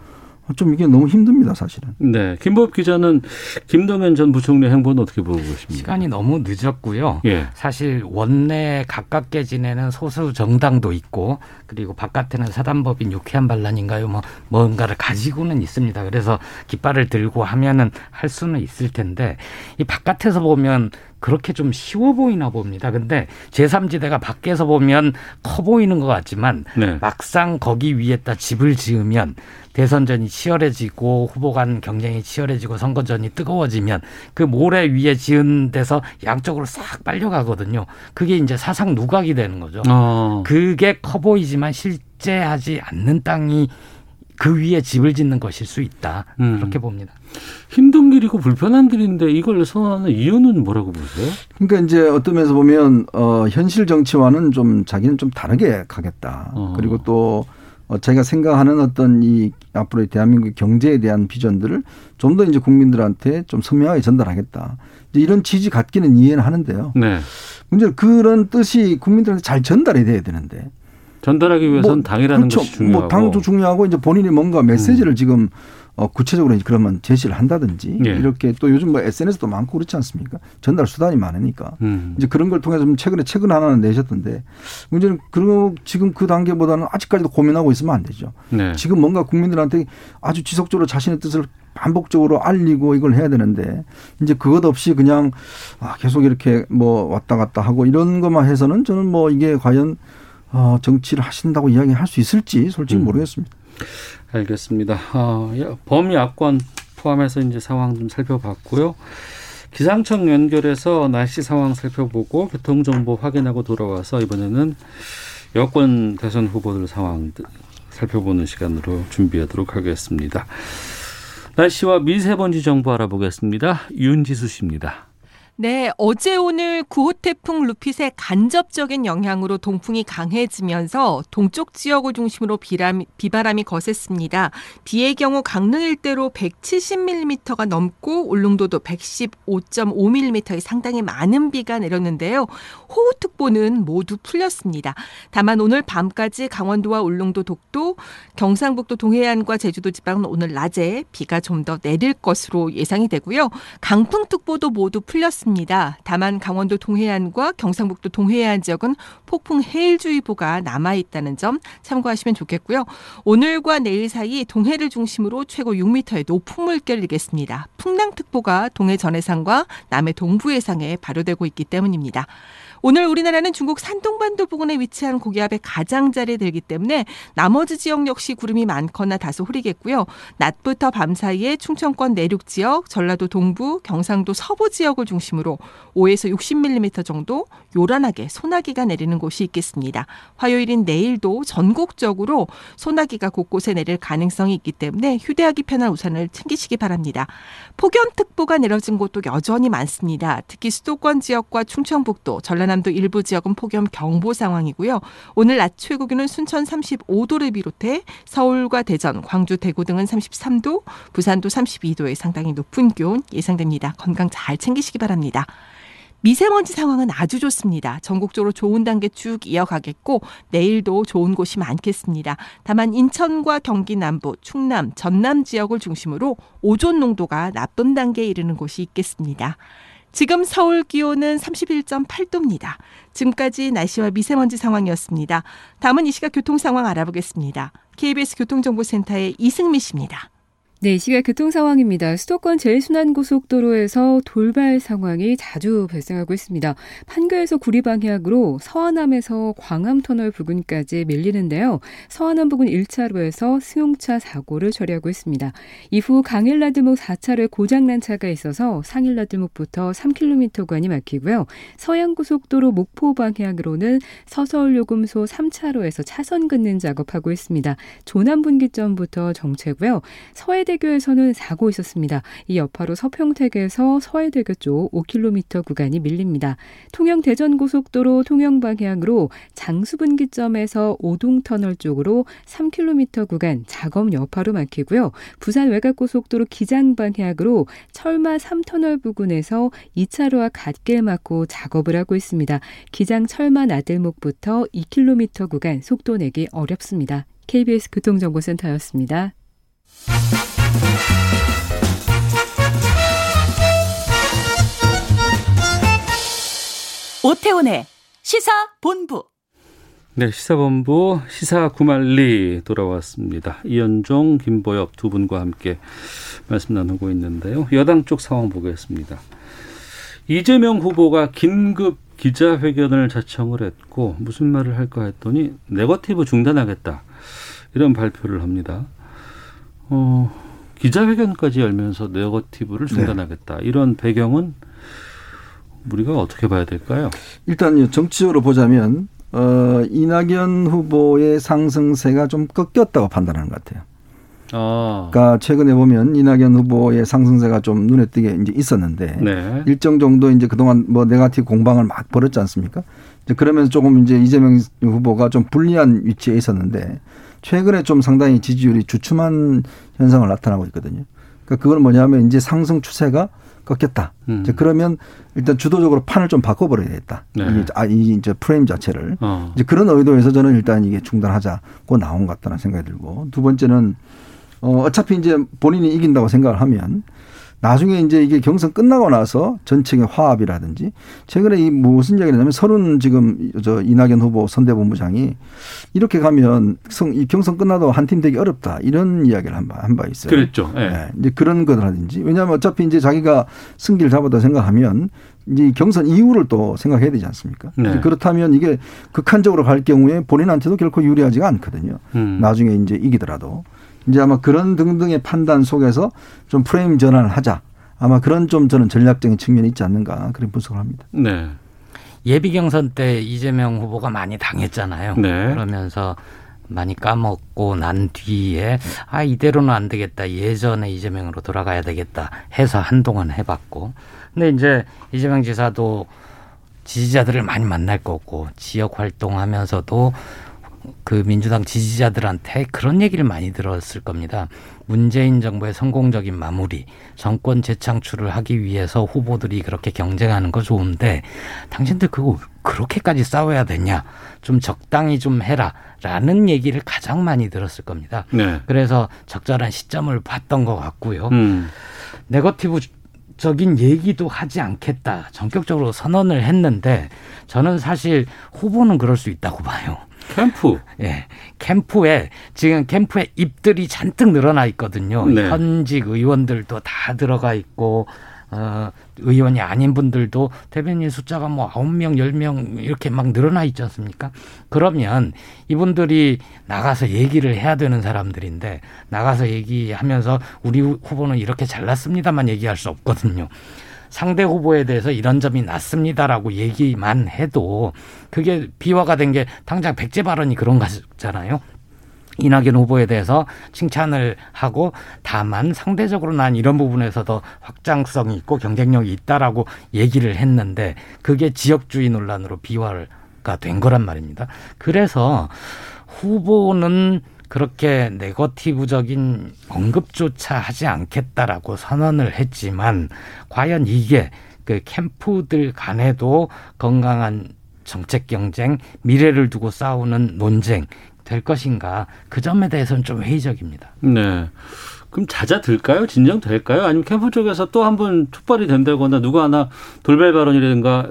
좀 이게 너무 힘듭니다 사실은. 네. 김보엽 기자는 김동연 전 부총리 행보는 어떻게 보고 계십니까? 시간이 너무 늦었고요. 예. 사실 원내 가깝게 지내는 소수 정당도 있고 그리고 바깥에는 사단법인 유쾌한 반란인가요? 뭐 뭔가를 가지고는 있습니다. 그래서 깃발을 들고 하면은 할 수는 있을 텐데 이 바깥에서 보면 그렇게 좀 쉬워 보이나 봅니다. 근데 제3지대가 밖에서 보면 커 보이는 것 같지만 네. 막상 거기 위에다 집을 지으면 대선전이 치열해지고 후보 간 경쟁이 치열해지고 선거전이 뜨거워지면 그 모래 위에 지은 데서 양쪽으로 싹 빨려가거든요. 그게 이제 사상 누각이 되는 거죠. 어. 그게 커 보이지만 실제 하지 않는 땅이 그 위에 집을 짓는 것일 수 있다. 음. 그렇게 봅니다. 힘든 길이고 불편한 길인데 이걸 선호하는 이유는 뭐라고 보세요? 그러니까 이제 어떤 면에서 보면 어 현실 정치와는 좀 자기는 좀 다르게 가겠다. 어. 그리고 또 어, 자기가 생각하는 어떤 이 앞으로의 대한민국 경제에 대한 비전들을 좀 더 이제 국민들한테 좀 선명하게 전달하겠다. 이제 이런 취지 갖기는 이해는 하는데요. 네. 문제는 그런 뜻이 국민들한테 잘 전달이 돼야 되는데. 전달하기 위해서는 당이라는 그렇죠. 것이 중요하고. 음. 뭐 당도 중요하고 이제 본인이 뭔가 메시지를 지금 어 구체적으로 이제 그러면 제시를 한다든지 예. 이렇게 또 요즘 뭐 SNS도 많고 그렇지 않습니까? 전달 수단이 많으니까. 음. 이제 그런 걸 통해서 좀 최근에 책을 하나는 내셨던데 문제는 그런 지금 그 단계보다는 아직까지도 고민하고 있으면 안 되죠. 네. 지금 뭔가 국민들한테 아주 지속적으로 자신의 뜻을 반복적으로 알리고 이걸 해야 되는데 이제 그것 없이 그냥 아 계속 이렇게 뭐 왔다 갔다 하고 이런 것만 해서는 저는 뭐 이게 과연 어 정치를 하신다고 이야기할 수 있을지 솔직히 음. 모르겠습니다. 알겠습니다. 어, 야, 범야권 포함해서 이제 상황 좀 살펴봤고요. 기상청 연결해서 날씨 상황 살펴보고 교통 정보 확인하고 돌아와서 이번에는 여권 대선 후보들 상황 살펴보는 시간으로 준비하도록 하겠습니다. 날씨와 미세먼지 정보 알아보겠습니다. 윤지수 씨입니다. 네, 어제 오늘 9호 태풍 루핏의 간접적인 영향으로 동풍이 강해지면서 동쪽 지역을 중심으로 비람, 비바람이 거셌습니다. 비의 경우 강릉 일대로 170mm가 넘고 울릉도도 115.5mm의 상당히 많은 비가 내렸는데요. 호우특보는 모두 풀렸습니다. 다만 오늘 밤까지 강원도와 울릉도 독도, 경상북도 동해안과 제주도 지방은 오늘 낮에 비가 좀 더 내릴 것으로 예상이 되고요. 강풍특보도 모두 풀렸습니다. 없습니다. 다만 강원도 동해안과 경상북도 동해안 지역은 폭풍 해일주의보가 남아 있다는 점 참고하시면 좋겠고요. 오늘과 내일 사이 동해를 중심으로 최고 6m의 높은 물결을 일겠습니다. 풍랑특보가 동해 전해상과 남해 동부 해상에 발효되고 있기 때문입니다. 오늘 우리나라는 중국 산동반도 부근에 위치한 고기압의 가장자리에 들기 때문에 나머지 지역 역시 구름이 많거나 다소 흐리겠고요. 낮부터 밤 사이에 충청권 내륙 지역, 전라도 동부, 경상도 서부 지역을 중심으로 5에서 60mm 정도 요란하게 소나기가 내리는 곳이 있겠습니다. 화요일인 내일도 전국적으로 소나기가 곳곳에 내릴 가능성이 있기 때문에 휴대하기 편한 우산을 챙기시기 바랍니다. 폭염특보가 내려진 곳도 여전히 많습니다. 특히 수도권 지역과 충청북도, 전라남도 일부 지역은 폭염 경보 상황이고요. 오늘 낮 최고 기온은 순천 35도를 비롯해 서울과 대전, 광주, 대구 등은 33도, 부산도 32도의 상당히 높은 기온 예상됩니다. 건강 잘 챙기시기 바랍니다. 미세먼지 상황은 아주 좋습니다. 전국적으로 좋은 단계 쭉 이어가겠고 내일도 좋은 곳이 많겠습니다. 다만 인천과 경기 남부, 충남, 전남 지역을 중심으로 오존 농도가 나쁜 단계에 이르는 곳이 있겠습니다. 지금 서울 기온은 31.8도입니다. 지금까지 날씨와 미세먼지 상황이었습니다. 다음은 이 시각 교통 상황 알아보겠습니다. KBS 교통정보센터의 이승미 씨입니다. 네, 이 시각 교통 상황입니다. 수도권 제일순환고속도로에서 돌발 상황이 자주 발생하고 있습니다. 판교에서 구리 방향으로 서안암에서 광암터널 부근까지 밀리는데요. 서안암 부근 1차로에서 승용차 사고를 처리하고 있습니다. 이후 강일라드목 4차로에 고장난 차가 있어서 상일라드목부터 3km 구간이 막히고요. 서양고속도로 목포 방향으로는 서서울요금소 3차로에서 차선 긋는 작업하고 있습니다. 조남분기점부터 정체고요. 서해 서해대교에서는 사고 있었습니다. 이 여파로 서평택에서 서해대교 쪽 5km 구간이 밀립니다. 통영 대전 고속도로 통영 방향으로 장수분기점에서 오동터널 쪽으로 3km 구간 작업 여파로 막히고요. 부산 외곽고속도로 기장 방향으로 철마 3터널 부근에서 2차로와 갓길 막고 작업을 하고 있습니다. 기장 철마 나들목부터 2km 구간 속도 내기 어렵습니다. KBS 교통정보센터였습니다. 오태훈의 시사본부. 네, 시사본부 시사 구말리 돌아왔습니다. 이현종, 김보엽 두 분과 함께 말씀 나누고 있는데요. 여당 쪽 상황 보겠습니다. 이재명 후보가 긴급 기자회견을 자청을 했고 무슨 말을 할까 했더니 네거티브 중단하겠다 이런 발표를 합니다. 어, 기자회견까지 열면서 네거티브를 중단하겠다. 네. 이런 배경은 우리가 어떻게 봐야 될까요? 일단 정치적으로 보자면 어, 이낙연 후보의 상승세가 좀 꺾였다고 판단하는 것 같아요. 아. 그러니까 최근에 보면 이낙연 후보의 상승세가 좀 눈에 띄게 이제 있었는데 네. 일정 정도 이제 그동안 뭐 네가티브 공방을 막 벌였지 않습니까? 이제 그러면서 조금 이제 이재명 후보가 좀 불리한 위치에 있었는데 최근에 좀 상당히 지지율이 주춤한 현상을 나타나고 있거든요. 그러니까 그건 뭐냐면 이제 상승 추세가 꺾였다. 음. 이제 그러면 일단 주도적으로 판을 좀 바꿔버려야겠다. 네. 이, 아, 이 이제 프레임 자체를 어. 이제 그런 의도에서 저는 일단 이게 중단하자고 나온 것 같다는 생각이 들고 두 번째는 어, 어차피 이제 본인이 이긴다고 생각을 하면 나중에 이제 이게 경선 끝나고 나서 전층의 화합이라든지 최근에 이 무슨 이야기를 하냐면 서른 지금 저 이낙연 후보 선대본부장이 이렇게 가면 이 경선 끝나도 한 팀 되기 어렵다 이런 이야기를 한 바 한 바 있어요. 그랬죠. 네. 네. 이제 그런 거라든지 왜냐하면 어차피 이제 자기가 승기를 잡았다 생각하면 이제 경선 이후를 또 생각해야 되지 않습니까? 네. 그렇다면 이게 극한적으로 갈 경우에 본인한테도 결코 유리하지가 않거든요. 음. 나중에 이제 이기더라도. 이제 아마 그런 등등의 판단 속에서 좀 프레임 전환을 하자. 아마 그런 좀 저는 전략적인 측면이 있지 않는가 그런 분석을 합니다. 네. 예비 경선 때 이재명 후보가 많이 당했잖아요. 네. 그러면서 많이 까먹고 난 뒤에 아 이대로는 안 되겠다 예전에 이재명으로 돌아가야 되겠다 해서 한동안 해봤고 근데 이제 이재명 지사도 지지자들을 많이 만날 거고 지역 활동하면서도 그 민주당 지지자들한테 그런 얘기를 많이 들었을 겁니다. 문재인 정부의 성공적인 마무리, 정권 재창출을 하기 위해서 후보들이 그렇게 경쟁하는 거 좋은데 당신들 그거 그렇게까지 싸워야 되냐? 좀 적당히 좀 해라. 라는 얘기를 가장 많이 들었을 겁니다. 네. 그래서 적절한 시점을 봤던 것 같고요. 음. 네거티브 적인 얘기도 하지 않겠다. 전격적으로 선언을 했는데 저는 사실 후보는 그럴 수 있다고 봐요. 캠프. 예. 캠프에 지금 캠프에 입들이 잔뜩 늘어나 있거든요. 네. 현직 의원들도 다 들어가 있고 어, 의원이 아닌 분들도 대변인 숫자가 뭐 아홉 명 열 명 이렇게 막 늘어나 있지 않습니까? 그러면 이분들이 나가서 얘기를 해야 되는 사람들인데 나가서 얘기하면서 우리 후보는 이렇게 잘났습니다만 얘기할 수 없거든요. 상대 후보에 대해서 이런 점이 났습니다라고 얘기만 해도 그게 비화가 된 게 당장 백제 발언이 그런 거잖아요. 이낙연 후보에 대해서 칭찬을 하고 다만 상대적으로 난 이런 부분에서 더 확장성이 있고 경쟁력이 있다라고 얘기를 했는데 그게 지역주의 논란으로 비화가 된 거란 말입니다. 그래서 후보는 그렇게 네거티브적인 언급조차 하지 않겠다라고 선언을 했지만 과연 이게 그 캠프들 간에도 건강한 정책 경쟁, 미래를 두고 싸우는 논쟁 될 것인가 그 점에 대해서는 좀 회의적입니다. 네. 그럼 잦아들까요? 진정될까요? 아니면 캠프 쪽에서 또 한 번 촉발이 된다거나 누가 하나 돌발 발언이라든가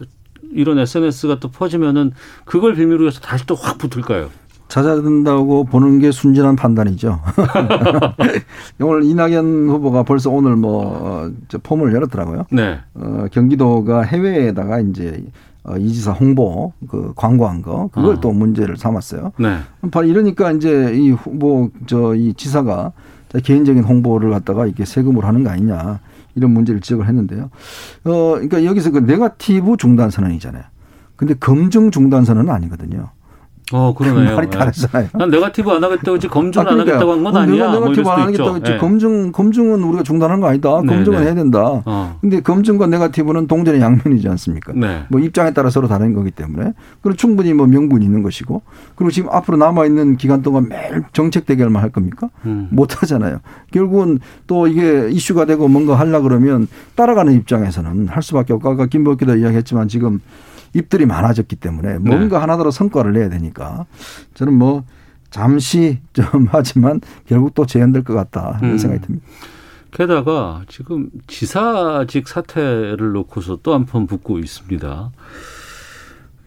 이런 SNS가 또 퍼지면은 그걸 빌미로 해서 다시 또 확 붙을까요? 잦아든다고 보는 게 순진한 판단이죠. 오늘 이낙연 후보가 벌써 오늘 뭐저 폼을 열었더라고요. 네. 어, 경기도가 해외에다가 이제 어, 이지사 홍보 그 광고한 거 그걸 어. 또 문제를 삼았어요. 네. 바로 이러니까 이제 이 후보 저 이 지사가 개인적인 홍보를 갖다가 이렇게 세금으로 하는 거 아니냐 이런 문제를 지적을 했는데요. 어 그러니까 여기서 그 네가티브 중단 선언이잖아요. 근데 검증 중단 선언은 아니거든요. 어, 그러네요. 말이 네. 다르잖아요. 난 네가티브 안 하겠다고 이제 검증 아, 안. 하겠다고 한건 어, 아니야. 내가 뭐 이럴 네가티브 안 하겠다고. 했지. 예. 검증 검증은 우리가 중단한 거 아니다. 네, 검증은 네. 해야 된다. 어. 근데 검증과 네가티브는 동전의 양면이지 않습니까? 네. 뭐 입장에 따라 서로 다른 거기 때문에 그리고 충분히 뭐 명분이 있는 것이고 그리고 지금 앞으로 남아 있는 기간 동안 매일 정책 대결만 할 겁니까? 음. 못 하잖아요. 결국은 또 이게 이슈가 되고 뭔가 하려 그러면 따라가는 입장에서는 할 수밖에 없고 아까 김복기도 이야기했지만 지금 입들이 많아졌기 때문에 뭔가 하나더러 성과를 내야 되니까 저는 뭐 잠시 좀 하지만 결국 또 재현될 것 같다 이런 음. 생각이 듭니다. 게다가 지금 지사직 사퇴를 놓고서 또 한 번 붙고 있습니다.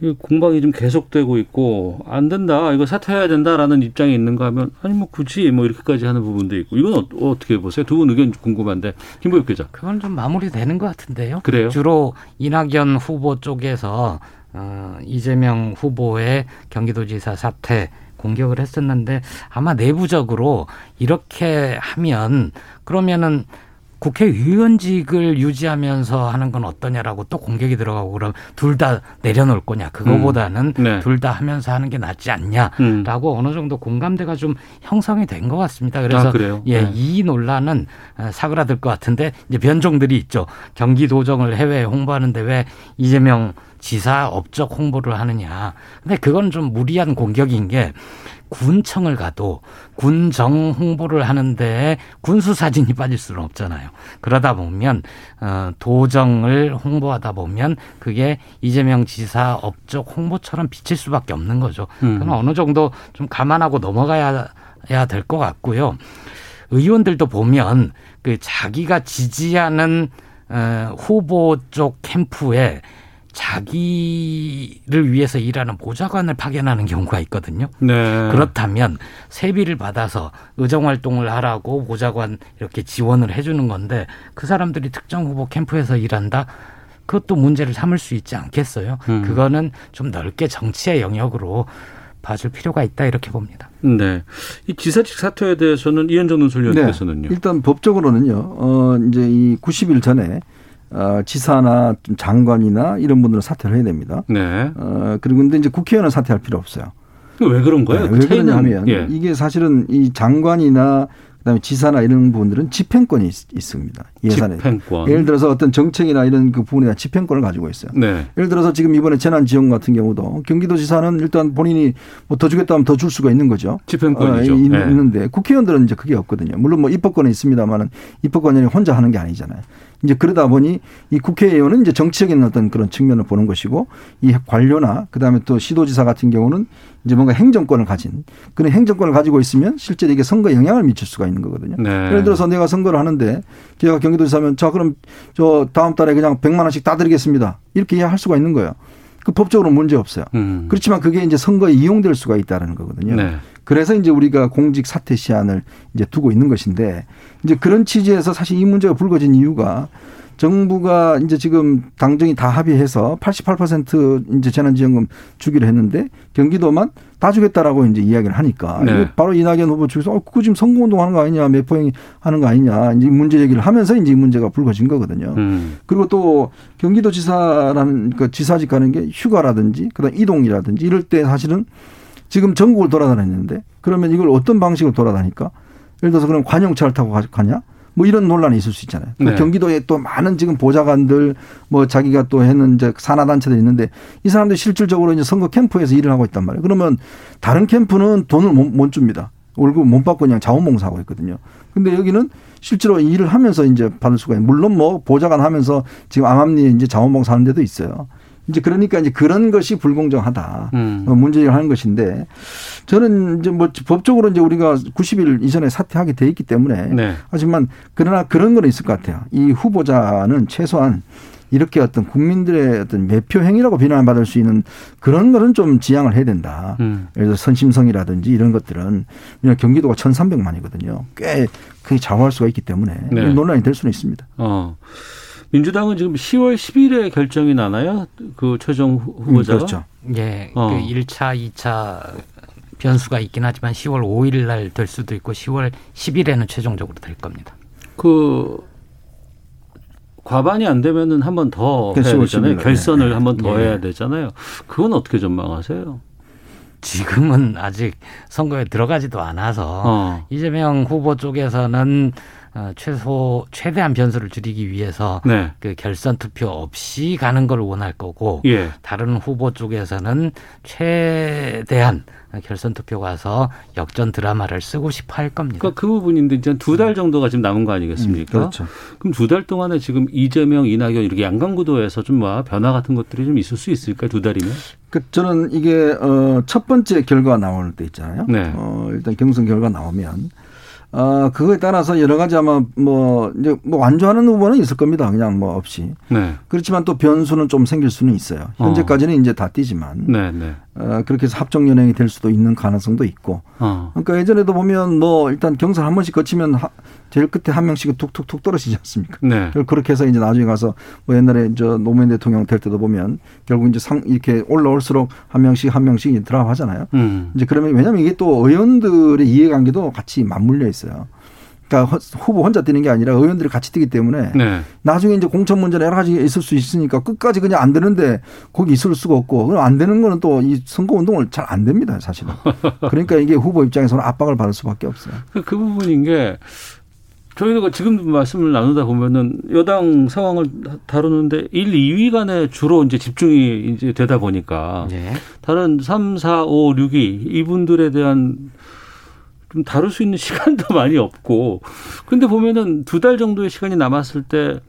이 공방이 좀 계속되고 있고 안 된다 이거 사퇴해야 된다라는 입장이 있는가 하면 아니 뭐 굳이 뭐 이렇게까지 하는 부분도 있고 이건 어, 어떻게 보세요? 두 분 의견 궁금한데 김보엽 기자. 그건 좀 마무리되는 것 같은데요. 그래요? 주로 이낙연 후보 쪽에서 어, 이재명 후보의 경기도지사 사퇴 공격을 했었는데 아마 내부적으로 이렇게 하면 그러면은 국회의원직을 유지하면서 하는 건 어떠냐라고 또 공격이 들어가고 그럼 둘 다 내려놓을 거냐 그거보다는 음. 네. 둘다 하면서 하는 게 낫지 않냐라고 어느 정도 공감대가 좀 형성이 된 것 같습니다. 그래서 아? 예, 네. 이 논란은 어, 사그라들 것 같은데 이제 변종들이 있죠. 경기도정을 해외에 홍보하는데 왜 이재명 지사 업적 홍보를 하느냐. 근데 그건 좀 무리한 공격인 게 군청을 가도 군정 홍보를 하는데 군수 사진이 빠질 수는 없잖아요. 그러다 보면 어 도정을 홍보하다 보면 그게 이재명 지사 업적 홍보처럼 비칠 수밖에 없는 거죠. 음. 그건 어느 정도 좀 감안하고 넘어가야 될 것 같고요. 의원들도 보면 그 자기가 지지하는 어, 후보 쪽 캠프에 자기를 위해서 일하는 보좌관을 파견하는 경우가 있거든요. 네. 그렇다면 세비를 받아서 의정 활동을 하라고 보좌관 이렇게 지원을 해주는 건데 그 사람들이 특정 후보 캠프에서 일한다. 그것도 문제를 삼을 수 있지 않겠어요? 음. 그거는 좀 넓게 정치의 영역으로 봐줄 필요가 있다 이렇게 봅니다. 네. 이 지사직 사퇴에 대해서는 이현정 논설위원께서는요. 일단 법적으로는요. 어 이제 이 90일 전에 어 지사나 좀 장관이나 이런 분들은 사퇴를 해야 됩니다. 네. 어 그리고 근데 이제 국회의원은 사퇴할 필요 없어요. 왜 그런 거예요? 네, 그왜 차이는- 그러냐 하면 예. 이게 사실은 이 장관이나 그다음에 지사나 이런 분들은 집행권이 있, 있습니다. 예산에. 집행권. 예를 들어서 어떤 정책이나 이런 그 부분에 대한 집행권을 가지고 있어요. 네. 예를 들어서 지금 이번에 재난 지원 같은 경우도 경기도지사는 일단 본인이 뭐 더 주겠다 하면 더 줄 수가 있는 거죠. 집행권이죠. 어, 있- 네. 있는데 국회의원들은 이제 그게 없거든요. 물론 뭐 입법권은 있습니다만은 입법권이 혼자 하는 게 아니잖아요. 이제 그러다 보니 이 국회의원은 이제 정치적인 어떤 그런 측면을 보는 것이고 이 관료나 그다음에 또 시도지사 같은 경우는 이제 뭔가 행정권을 가진 그런 행정권을 가지고 있으면 실제로 이게 선거에 영향을 미칠 수가 있는 거거든요. 네. 예를 들어서 내가 선거를 하는데 제가 경기도지사면 자 그럼 저 다음 달에 그냥 100만 원씩 다 드리겠습니다. 이렇게 할 수가 있는 거예요. 그 법적으로 문제 없어요. 음. 그렇지만 그게 이제 선거에 이용될 수가 있다는 거거든요. 네. 그래서 이제 우리가 공직 사퇴 시한을 이제 두고 있는 것인데 이제 그런 취지에서 사실 이 문제가 불거진 이유가 정부가 이제 지금 당정이 다 합의해서 88% 이제 재난지원금 주기로 했는데 경기도만 다 주겠다라고 이제 이야기를 하니까 네. 바로 이낙연 후보 측에서 어, 그거 지금 선거운동 하는 거 아니냐 매포행 하는 거 아니냐 이제 문제 제기를 하면서 이제 이 문제가 불거진 거거든요. 음. 그리고 또 경기도지사라는 그 지사직 가는 게 휴가라든지 그다음 이동이라든지 이럴 때 사실은 지금 전국을 돌아다녔는데 그러면 이걸 어떤 방식으로 돌아다니까? 예를 들어서 그럼 관용차를 타고 가- 가냐? 뭐 이런 논란이 있을 수 있잖아요. 그 네. 경기도에 또 많은 지금 보좌관들 뭐 자기가 또 했는 이제 산하단체들 있는데 이 사람들이 실질적으로 이제 선거 캠프에서 일을 하고 있단 말이에요. 그러면 다른 캠프는 돈을 못, 못 줍니다. 월급 못 받고 그냥 자원봉사하고 있거든요. 근데 여기는 실제로 일을 하면서 이제 받을 수가 있는 물론 뭐 보좌관 하면서 지금 암암리에 이제 자원봉사 하는 데도 있어요. 이제 그러니까 이제 그런 것이 불공정하다. 음. 어, 문제를 하는 것인데 저는 이제 뭐 법적으로 이제 우리가 90일 이전에 사퇴하게 돼 있기 때문에 네. 하지만 그러나 그런 거는 있을 것 같아요. 이 후보자는 최소한 이렇게 어떤 국민들의 어떤 매표 행위라고 비난받을 수 있는 그런 거는 좀 지양을 해야 된다. 음. 예를 들어 선심성이라든지 이런 것들은 왜냐하면 경기도가 1,300만이거든요. 꽤 크게 좌우할 수가 있기 때문에 네. 논란이 될 수는 있습니다. 어. 민주당은 지금 10월 10일에 결정이 나나요? 그 최종 후- 후보자가? 그렇죠. 예, 어. 그 1차, 2차 변수가 있긴 하지만 10월 5일 날 될 수도 있고 10월 10일에는 최종적으로 될 겁니다. 그 과반이 안 되면은 한 번 더 해야 10월 되잖아요. 10일 날. 결선을 네. 한번더 예. 해야 되잖아요. 그건 어떻게 전망하세요? 지금은 아직 선거에 들어가지도 않아서 어. 이재명 후보 쪽에서는 어, 최소 최대한 변수를 줄이기 위해서 네. 그 결선 투표 없이 가는 걸 원할 거고 예. 다른 후보 쪽에서는 최대한 결선 투표 가서 역전 드라마를 쓰고 싶어 할 겁니다. 그러니까 그 부분인데 이제 두 달 정도가 지금 남은 거 아니겠습니까? 음, 그렇죠. 그럼 두 달 동안에 지금 이재명, 이낙연 이렇게 양강구도에서 좀 뭐 변화 같은 것들이 좀 있을 수 있을까요? 두 달이면? 그 저는 이게 어 첫 번째 결과 나올 때 있잖아요. 네. 어 일단 경선 결과 나오면 어 그거에 따라서 여러 가지 아마 뭐 이제 뭐 완주하는 후보는 있을 겁니다. 그냥 뭐 없이. 네. 그렇지만 또 변수는 좀 생길 수는 있어요. 현재까지는 이제 다 뛰지만 네, 네. 어 그렇게 해서 합종 연행이 될 수도 있는 가능성도 있고. 어. 그러니까 예전에도 보면 뭐 일단 경선 한 번씩 거치면 하- 제일 끝에 한 명씩 툭툭툭 떨어지지 않습니까? 네. 그걸 그렇게 해서 이제 나중에 가서 뭐 옛날에 저 노무현 대통령 될 때도 보면 결국 이제 상 이렇게 올라올수록 한 명씩 한 명씩 드랍하잖아요. 음. 이제 그러면 왜냐하면 이게 또 의원들의 이해관계도 같이 맞물려 있어요. 그러니까 허- 후보 혼자 뛰는 게 아니라 의원들이 같이 뛰기 때문에 네. 나중에 이제 공천 문제나 여러 가지 있을 수 있으니까 끝까지 그냥 안 되는데 거기 있을 수가 없고 그럼 안 되는 거는 또 이 선거 운동을 잘 안 됩니다 사실은. 그러니까 이게 후보 입장에서는 압박을 받을 수밖에 없어요. 그, 그 부분인 게 저희가 지금 말씀을 나누다 보면은 여당 상황을 다루는데 1, 2위 간에 주로 이제 집중이 이제 되다 보니까 예. 다른 3, 4, 5, 6위 이분들에 대한 좀 다룰 수 있는 시간도 많이 없고 근데 보면은 두 달 정도의 시간이 남았을 때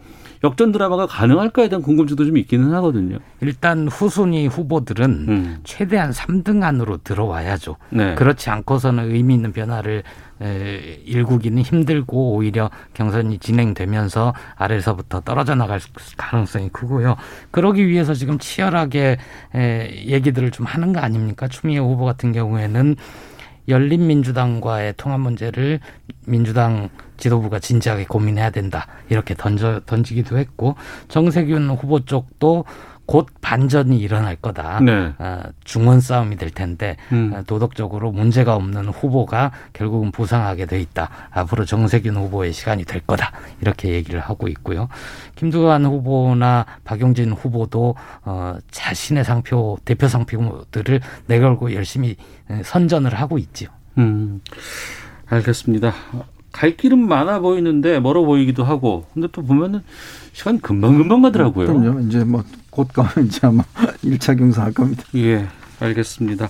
역전 드라마가 가능할까에 대한 궁금증도 좀 있기는 하거든요. 일단 후순위 후보들은 음. 최대한 3등 안으로 들어와야죠. 네. 그렇지 않고서는 의미 있는 변화를 에, 일구기는 힘들고 오히려 경선이 진행되면서 아래서부터 떨어져 나갈 가능성이 크고요. 그러기 위해서 지금 치열하게 에, 얘기들을 좀 하는 거 아닙니까? 추미애 후보 같은 경우에는 열린민주당과의 통합 문제를 민주당 지도부가 진지하게 고민해야 된다. 이렇게 던져 던지기도 했고 정세균 후보 쪽도 곧 반전이 일어날 거다. 네. 어, 중원 싸움이 될 텐데 음. 어, 도덕적으로 문제가 없는 후보가 결국은 부상하게 돼 있다. 앞으로 정세균 후보의 시간이 될 거다. 이렇게 얘기를 하고 있고요. 김두관 후보나 박용진 후보도 어, 자신의 상표 대표 상표들을 내걸고 열심히 선전을 하고 있지요. 음, 알겠습니다. 갈 길은 많아 보이는데 멀어 보이기도 하고, 근데 또 보면은 시간 금방 금방 가더라고요. 그럼요. 이제 뭐 곧 가면 이제 아마 1차 경선 할 겁니다. 예, 알겠습니다.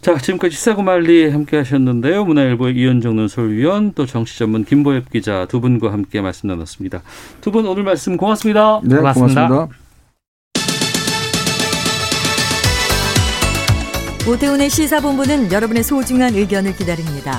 자, 지금까지 시사고말리 함께 하셨는데요. 문화일보의 이현정 논설위원 또 정치전문 김보엽 기자 두 분과 함께 말씀 나눴습니다. 두 분 오늘 말씀 고맙습니다. 네, 고맙습니다. 고맙습니다. 오태훈의 시사본부는 여러분의 소중한 의견을 기다립니다.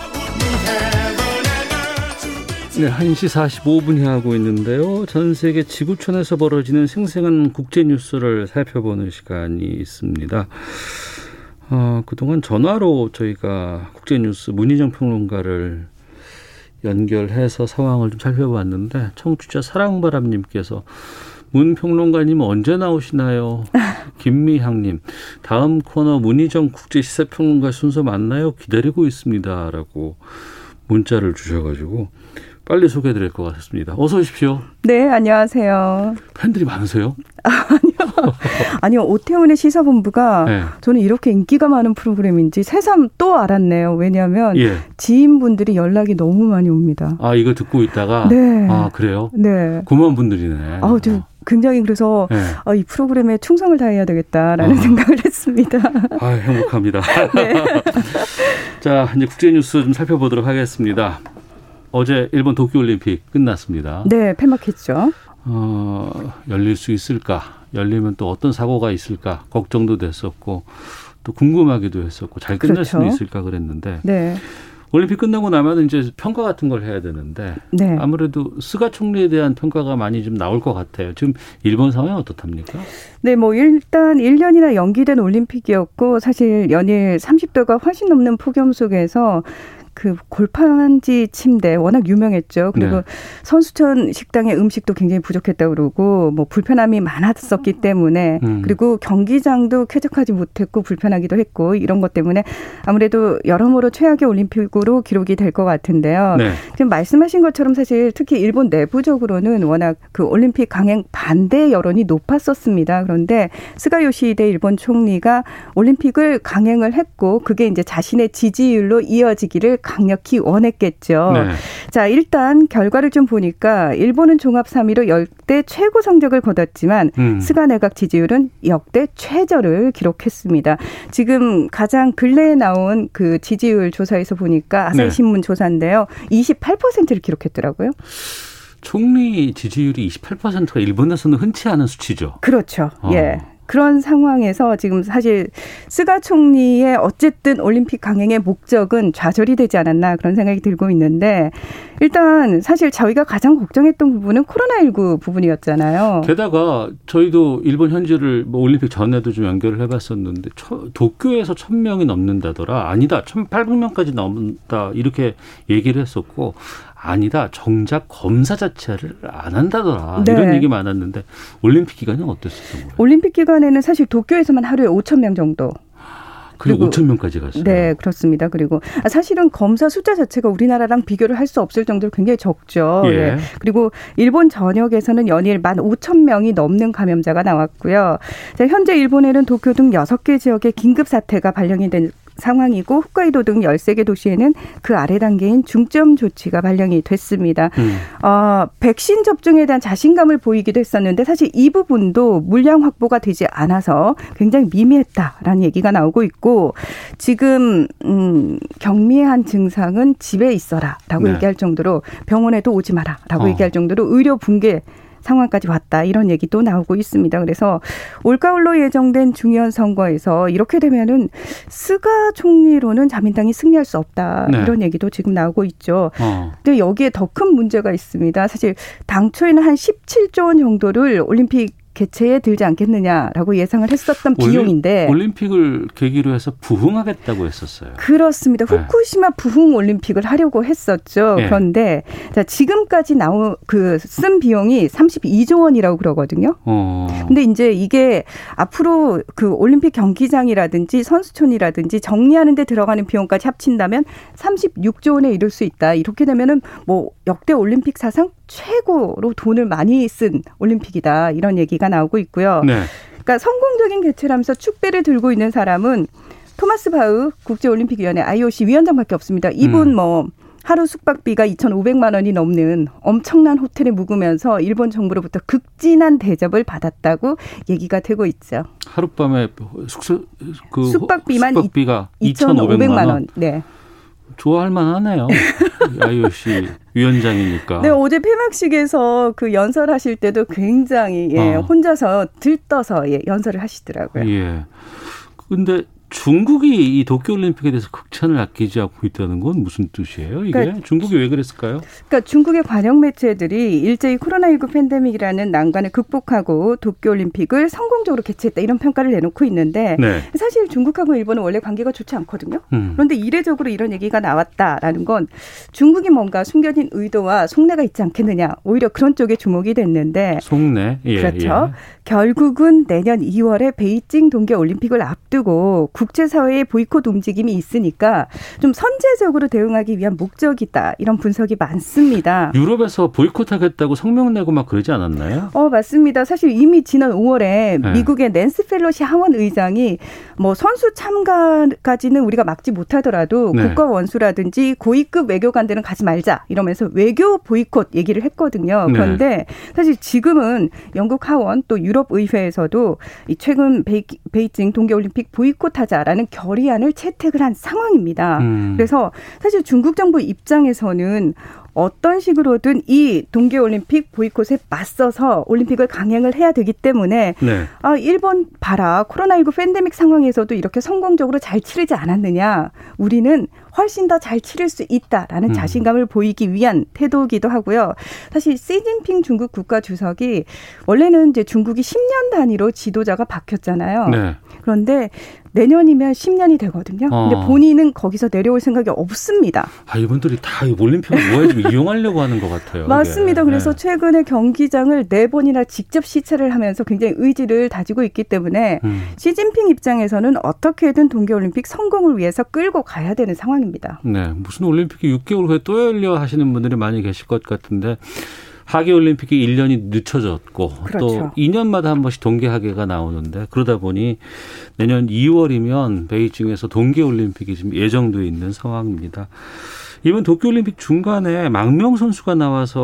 네, 1시 45분 향하고 있는데요. 전 세계 지구촌에서 벌어지는 생생한 국제 뉴스를 살펴보는 시간이 있습니다. 어, 그동안 전화로 저희가 국제 뉴스 문희정 평론가를 연결해서 상황을 좀 살펴봤는데 청취자 사랑바람님께서 문 평론가님 언제 나오시나요? 김미향님 다음 코너 문희정 국제 시사 평론가 순서 맞나요? 기다리고 있습니다라고 문자를 주셔가지고 빨리 소개해드릴 것 같습니다. 어서 오십시오. 네, 안녕하세요. 팬들이 많으세요? 아니요. 아니요, 오태훈의 시사본부가 네. 저는 이렇게 인기가 많은 프로그램인지 새삼 또 알았네요. 왜냐하면 예. 지인분들이 연락이 너무 많이 옵니다. 아, 이거 듣고 있다가? 네. 아, 그래요? 네. 고마운 분들이네. 아우, 저 굉장히 그래서 네. 아, 이 프로그램에 충성을 다해야 되겠다라는 아. 생각을 했습니다. 아, 행복합니다. 네. 자, 이제 국제 뉴스 좀 살펴보도록 하겠습니다. 어제 일본 도쿄올림픽 끝났습니다. 네, 폐막했죠. 어, 열릴 수 있을까? 열리면 또 어떤 사고가 있을까? 걱정도 됐었고 또 궁금하기도 했었고 잘 끝날 그렇죠. 수는 있을까 그랬는데 네. 올림픽 끝나고 나면 이제 평가 같은 걸 해야 되는데 네. 아무래도 스가 총리에 대한 평가가 많이 좀 나올 것 같아요. 지금 일본 상황이 어떻답니까? 네, 뭐 일단 1년이나 연기된 올림픽이었고 사실 연일 30도가 훨씬 넘는 폭염 속에서 그 골판지 침대 워낙 유명했죠. 그리고 네. 선수촌 식당의 음식도 굉장히 부족했다고 그러고 뭐 불편함이 많았었기 때문에 음. 그리고 경기장도 쾌적하지 못했고 불편하기도 했고 이런 것 때문에 아무래도 여러모로 최악의 올림픽으로 기록이 될 것 같은데요. 네. 지금 말씀하신 것처럼 사실 특히 일본 내부적으로는 워낙 그 올림픽 강행 반대 여론이 높았었습니다. 그런데 스가 요시히데 일본 총리가 올림픽을 강행을 했고 그게 이제 자신의 지지율로 이어지기를 강력히 원했겠죠. 네. 자, 일단 결과를 좀 보니까 일본은 종합 3위로 역대 최고 성적을 거뒀지만 음. 스가 내각 지지율은 역대 최저를 기록했습니다. 지금 가장 근래에 나온 그 지지율 조사에서 보니까 아사히 네. 신문 조사인데요. 28%를 기록했더라고요. 총리 지지율이 28%가 일본에서는 흔치 않은 수치죠. 그렇죠. 어. 예. 그런 상황에서 지금 사실 스가 총리의 어쨌든 올림픽 강행의 목적은 좌절이 되지 않았나 그런 생각이 들고 있는데 일단 사실 저희가 가장 걱정했던 부분은 코로나19 부분이었잖아요. 게다가 저희도 일본 현지를 뭐 올림픽 전에도 좀 연결을 해봤었는데 도쿄에서 천명이 넘는다더라. 아니다. 천팔백 명까지 넘는다. 이렇게 얘기를 했었고 아니다. 정작 검사 자체를 안 한다더라. 네. 이런 얘기 많았는데 올림픽 기간은 거예요? 올림픽 기간에는 사실 도쿄에서만 하루에 5천 명 정도 그리고 5천 명까지 갔어요. 네, 그렇습니다. 그리고 사실은 검사 숫자 자체가 우리나라랑 비교를 할 수 없을 정도로 굉장히 적죠. 예. 네. 그리고 일본 전역에서는 연일 1만 5천 명이 넘는 감염자가 나왔고요. 현재 일본에는 도쿄 등 6개 지역에 긴급 사태가 발령이 된 상황이고 홋카이도 등 13개 도시에는 그 아래 단계인 중점 조치가 발령이 됐습니다. 음. 어, 백신 접종에 대한 자신감을 보이기도 했었는데 사실 이 부분도 물량 확보가 되지 않아서 굉장히 미미했다라는 얘기가 나오고 있고 지금 음, 경미한 증상은 집에 있어라라고 네. 얘기할 정도로 병원에도 오지 마라라고 어. 얘기할 정도로 의료 붕괴 상황까지 왔다 이런 얘기도 나오고 있습니다. 그래서 올가을로 예정된 중요한 선거에서 이렇게 되면은 스가 총리로는 자민당이 승리할 수 없다 네. 이런 얘기도 지금 나오고 있죠. 어. 근데 여기에 더 큰 문제가 있습니다. 사실 당초에는 한 17조 원 정도를 올림픽 개최에 들지 않겠느냐라고 예상을 했었던 올림- 비용인데 올림픽을 계기로 해서 부흥하겠다고 했었어요. 그렇습니다. 네. 후쿠시마 부흥 올림픽을 하려고 했었죠. 예. 그런데 자 지금까지 나온 그 쓴 비용이 32조 원이라고 그러거든요. 어. 근데 이제 이게 앞으로 그 올림픽 경기장이라든지 선수촌이라든지 정리하는 데 들어가는 비용까지 합친다면 36조 원에 이를 수 있다. 이렇게 되면은 뭐 역대 올림픽 사상 최고로 돈을 많이 쓴 올림픽이다. 이런 얘기가 나오고 있고요. 네. 그러니까 성공적인 개최라면서 축배를 들고 있는 사람은 토마스 바흐 국제올림픽위원회 IOC 위원장밖에 없습니다. 이분 음. 뭐 하루 숙박비가 2,500만 원이 넘는 엄청난 호텔에 묵으면서 일본 정부로부터 극진한 대접을 받았다고 얘기가 되고 있죠. 하룻밤에 숙소 그 숙박비만 숙박비가 2,500만 2,500만 원. 원. 네. 좋아할 만하네요. IOC 위원장이니까. 네, 어제 폐막식에서 그 연설하실 때도 굉장히 예, 어. 혼자서 들떠서 예, 연설을 하시더라고요. 예. 근데 중국이 이 도쿄올림픽에 대해서 극찬을 아끼지 않고 있다는 건 무슨 뜻이에요? 이게 그러니까 중국이 왜 그랬을까요? 그러니까 중국의 관영 매체들이 일제히 코로나19 팬데믹이라는 난관을 극복하고 도쿄올림픽을 성공적으로 개최했다 이런 평가를 내놓고 있는데 네. 사실 중국하고 일본은 원래 관계가 좋지 않거든요. 음. 그런데 이례적으로 이런 얘기가 나왔다라는 건 중국이 뭔가 숨겨진 의도와 속내가 있지 않겠느냐 오히려 그런 쪽에 주목이 됐는데 속내. 예, 그렇죠. 예. 결국은 내년 2월에 베이징 동계 올림픽을 앞두고 국제사회의 보이콧 움직임이 있으니까 좀 선제적으로 대응하기 위한 목적이다. 이런 분석이 많습니다. 유럽에서 보이콧하겠다고 성명 내고 막 그러지 않았나요? 어, 맞습니다. 사실 이미 지난 5월에 네. 미국의 낸스 펠로시 하원 의장이 뭐 선수 참가까지는 우리가 막지 못하더라도 네. 국가 원수라든지 고위급 외교관들은 가지 말자 이러면서 외교 보이콧 얘기를 했거든요. 네. 그런데 사실 지금은 영국 하원 또 유럽 의회에서도 이 최근 베이, 베이징 동계 올림픽 보이콧하자라는 결의안을 채택을 한 상황입니다. 음. 그래서 사실 중국 정부 입장에서는 어떤 식으로든 이 동계올림픽 보이콧에 맞서서 올림픽을 강행을 해야 되기 때문에 네. 아, 일본 봐라. 코로나19 팬데믹 상황에서도 이렇게 성공적으로 잘 치르지 않았느냐. 우리는 훨씬 더 잘 치를 수 있다라는 음. 자신감을 보이기 위한 태도이기도 하고요. 사실 시진핑 중국 국가 주석이 원래는 이제 중국이 10년 단위로 지도자가 바뀌었잖아요. 네. 그런데 내년이면 10년이 되거든요. 근데 어. 본인은 거기서 내려올 생각이 없습니다. 아, 이분들이 다이 올림픽을 뭐에 좀 이용하려고 하는 것 같아요. 맞습니다. 이게. 그래서 네. 최근에 경기장을 네 번이나 직접 시찰을 하면서 굉장히 의지를 다지고 있기 때문에 음. 시진핑 입장에서는 어떻게든 동계올림픽 성공을 위해서 끌고 가야 되는 상황입니다. 네, 무슨 올림픽이 6개월 후에 또 열려 하시는 분들이 많이 계실 것 같은데 하계 올림픽이 1년이 늦춰졌고 또 그렇죠. 2년마다 한 번씩 동계 하계가 나오는데 그러다 보니 내년 2월이면 베이징에서 동계 올림픽이 지금 예정돼 있는 상황입니다. 이번 도쿄올림픽 중간에 망명 선수가 나와서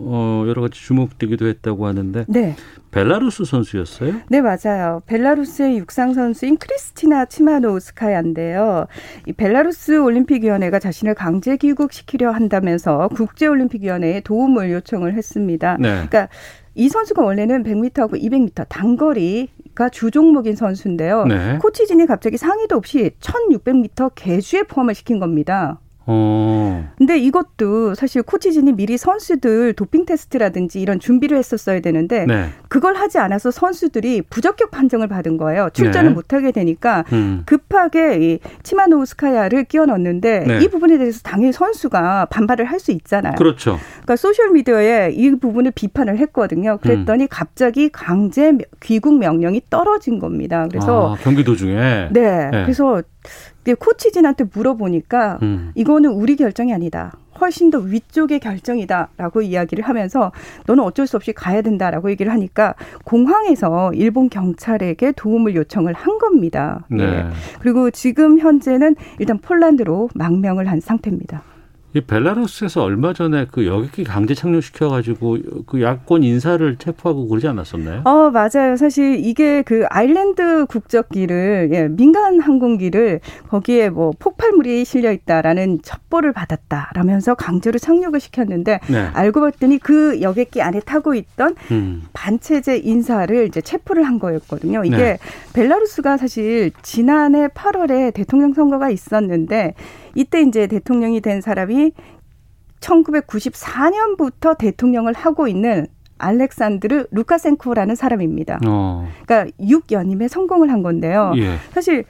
어 여러 가지 주목되기도 했다고 하는데 네. 벨라루스 선수였어요? 네, 맞아요. 벨라루스의 육상 선수인 크리스티나 치마노우스카야인데요. 이 벨라루스 올림픽위원회가 자신을 강제 귀국시키려 한다면서 국제올림픽위원회에 도움을 요청을 했습니다. 네. 그러니까 이 선수가 원래는 100m하고 200m 단거리 가 주 종목인 선수인데요. 네. 코치진이 갑자기 상의도 없이 1600m 개주에 포함을 시킨 겁니다. 어. 근데 이것도 사실 코치진이 미리 선수들 도핑 테스트라든지 이런 준비를 했었어야 되는데 네. 그걸 하지 않아서 선수들이 부적격 판정을 받은 거예요. 출전을 네. 못하게 되니까 음. 급하게 이 치마노우스카야를 끼워 넣었는데 네. 이 부분에 대해서 당연히 선수가 반발을 할 수 있잖아요. 그렇죠. 그러니까 소셜 미디어에 이 부분을 비판을 했거든요. 그랬더니 갑자기 강제 귀국 명령이 떨어진 겁니다. 그래서 아, 경기 도 중에 네. 그래서 이제 코치진한테 물어보니까 음. 이거는 우리 결정이 아니다. 훨씬 더 위쪽의 결정이다라고 이야기를 하면서 너는 어쩔 수 없이 가야 된다라고 얘기를 하니까 공항에서 일본 경찰에게 도움을 요청을 한 겁니다. 네. 예. 그리고 지금 현재는 일단 폴란드로 망명을 한 상태입니다. 이 벨라루스에서 얼마 전에 그 여객기 강제 착륙시켜 가지고 그 야권 인사를 체포하고 그러지 않았었나요? 어, 맞아요. 사실 이게 그 아일랜드 국적기를, 예, 민간 항공기를 거기에 뭐 폭발물이 실려 있다라는 첩보를 받았다라면서 강제로 착륙을 시켰는데 네. 알고 봤더니 그 여객기 안에 타고 있던 음. 반체제 인사를 이제 체포를 한 거였거든요. 이게 네. 벨라루스가 사실 지난해 8월에 대통령 선거가 있었는데 이때 이제 대통령이 된 사람이 1994년부터 대통령을 하고 있는 알렉산드르 루카센코라는 사람입니다. 어. 그러니까 6연임에 성공을 한 건데요. 예. 사실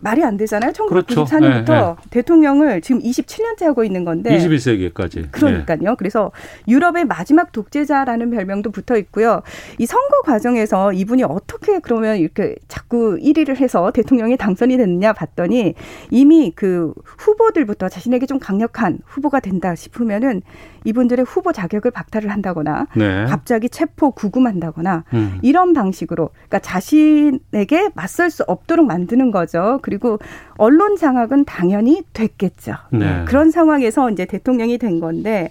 말이 안 되잖아요. 그렇죠. 1994년부터 예, 예. 대통령을 지금 27년째 하고 있는 건데 21세기까지. 그러니까요. 그래서 유럽의 마지막 독재자라는 별명도 붙어 있고요. 이 선거 과정에서 이분이 어떻게 그러면 이렇게 자꾸 1위를 해서 대통령이 당선이 됐느냐 봤더니 이미 그 후보들부터 자신에게 좀 강력한 후보가 된다 싶으면은 이분들의 후보 자격을 박탈을 한다거나 네. 갑자기 체포 구금한다거나 음. 이런 방식으로 그러니까 자신에게 맞설 수 없도록 만드는 거죠. 그리고 언론 장악은 당연히 됐겠죠. 네. 그런 상황에서 이제 대통령이 된 건데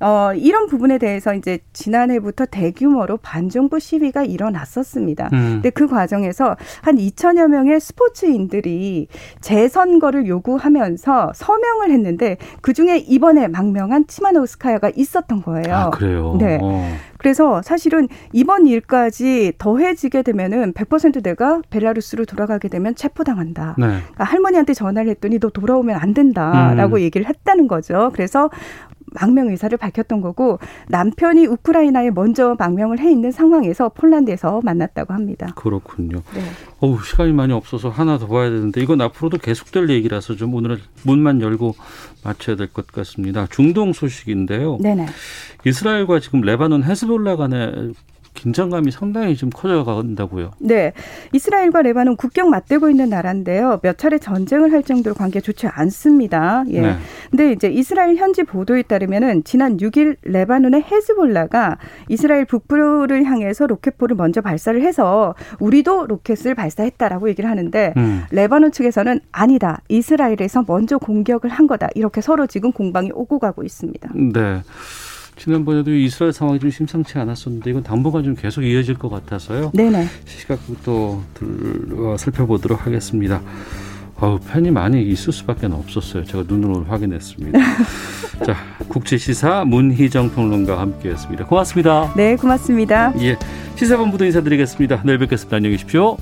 어 이런 부분에 대해서 이제 지난해부터 대규모로 반정부 시위가 일어났었습니다. 음. 근데 그 과정에서 한 2천여 명의 스포츠인들이 재선거를 요구하면서 서명을 했는데 그 중에 이번에 망명한 치마노우스카야가 있었던 거예요. 아, 그래요. 네. 어. 그래서 사실은 이번 일까지 더해지게 되면은 100% 내가 벨라루스로 돌아가게 되면 체포당한다. 네. 그러니까 할머니한테 전화를 했더니 너 돌아오면 안 된다라고 음. 얘기를 했다는 거죠. 그래서 망명 의사를 밝혔던 거고 남편이 우크라이나에 먼저 망명을 해 있는 상황에서 폴란드에서 만났다고 합니다. 그렇군요. 네. 어우, 시간이 많이 없어서 하나 더 봐야 되는데 이건 앞으로도 계속될 얘기라서 좀 오늘은 문만 열고 마쳐야 될 것 같습니다. 중동 소식인데요. 네네. 이스라엘과 지금 레바논 헤즈볼라 간의 긴장감이 상당히 좀 커져간다고요. 네. 이스라엘과 레바논 국경 맞대고 있는 나라인데요. 몇 차례 전쟁을 할 정도로 관계가 좋지 않습니다. 예. 네. 근데 이제 이스라엘 현지 보도에 따르면은 지난 6일 레바논의 헤즈볼라가 이스라엘 북부를 향해서 로켓포를 먼저 발사를 해서 우리도 로켓을 발사했다라고 얘기를 하는데 음. 레바논 측에서는 아니다. 이스라엘에서 먼저 공격을 한 거다. 이렇게 서로 지금 공방이 오고 가고 있습니다. 네. 지난번에도 이스라엘 상황이 좀 심상치 않았었는데 이건 당분간 좀 계속 이어질 것 같아서요. 네네. 시각부터 들, 어, 살펴보도록 하겠습니다. 어우, 팬이 많이 있을 수밖에 없었어요. 제가 눈으로 확인했습니다. 자, 국제시사 문희정 평론가와 함께했습니다. 고맙습니다. 네, 고맙습니다. 예, 시사본부도 인사드리겠습니다. 내일 뵙겠습니다. 안녕히 계십시오.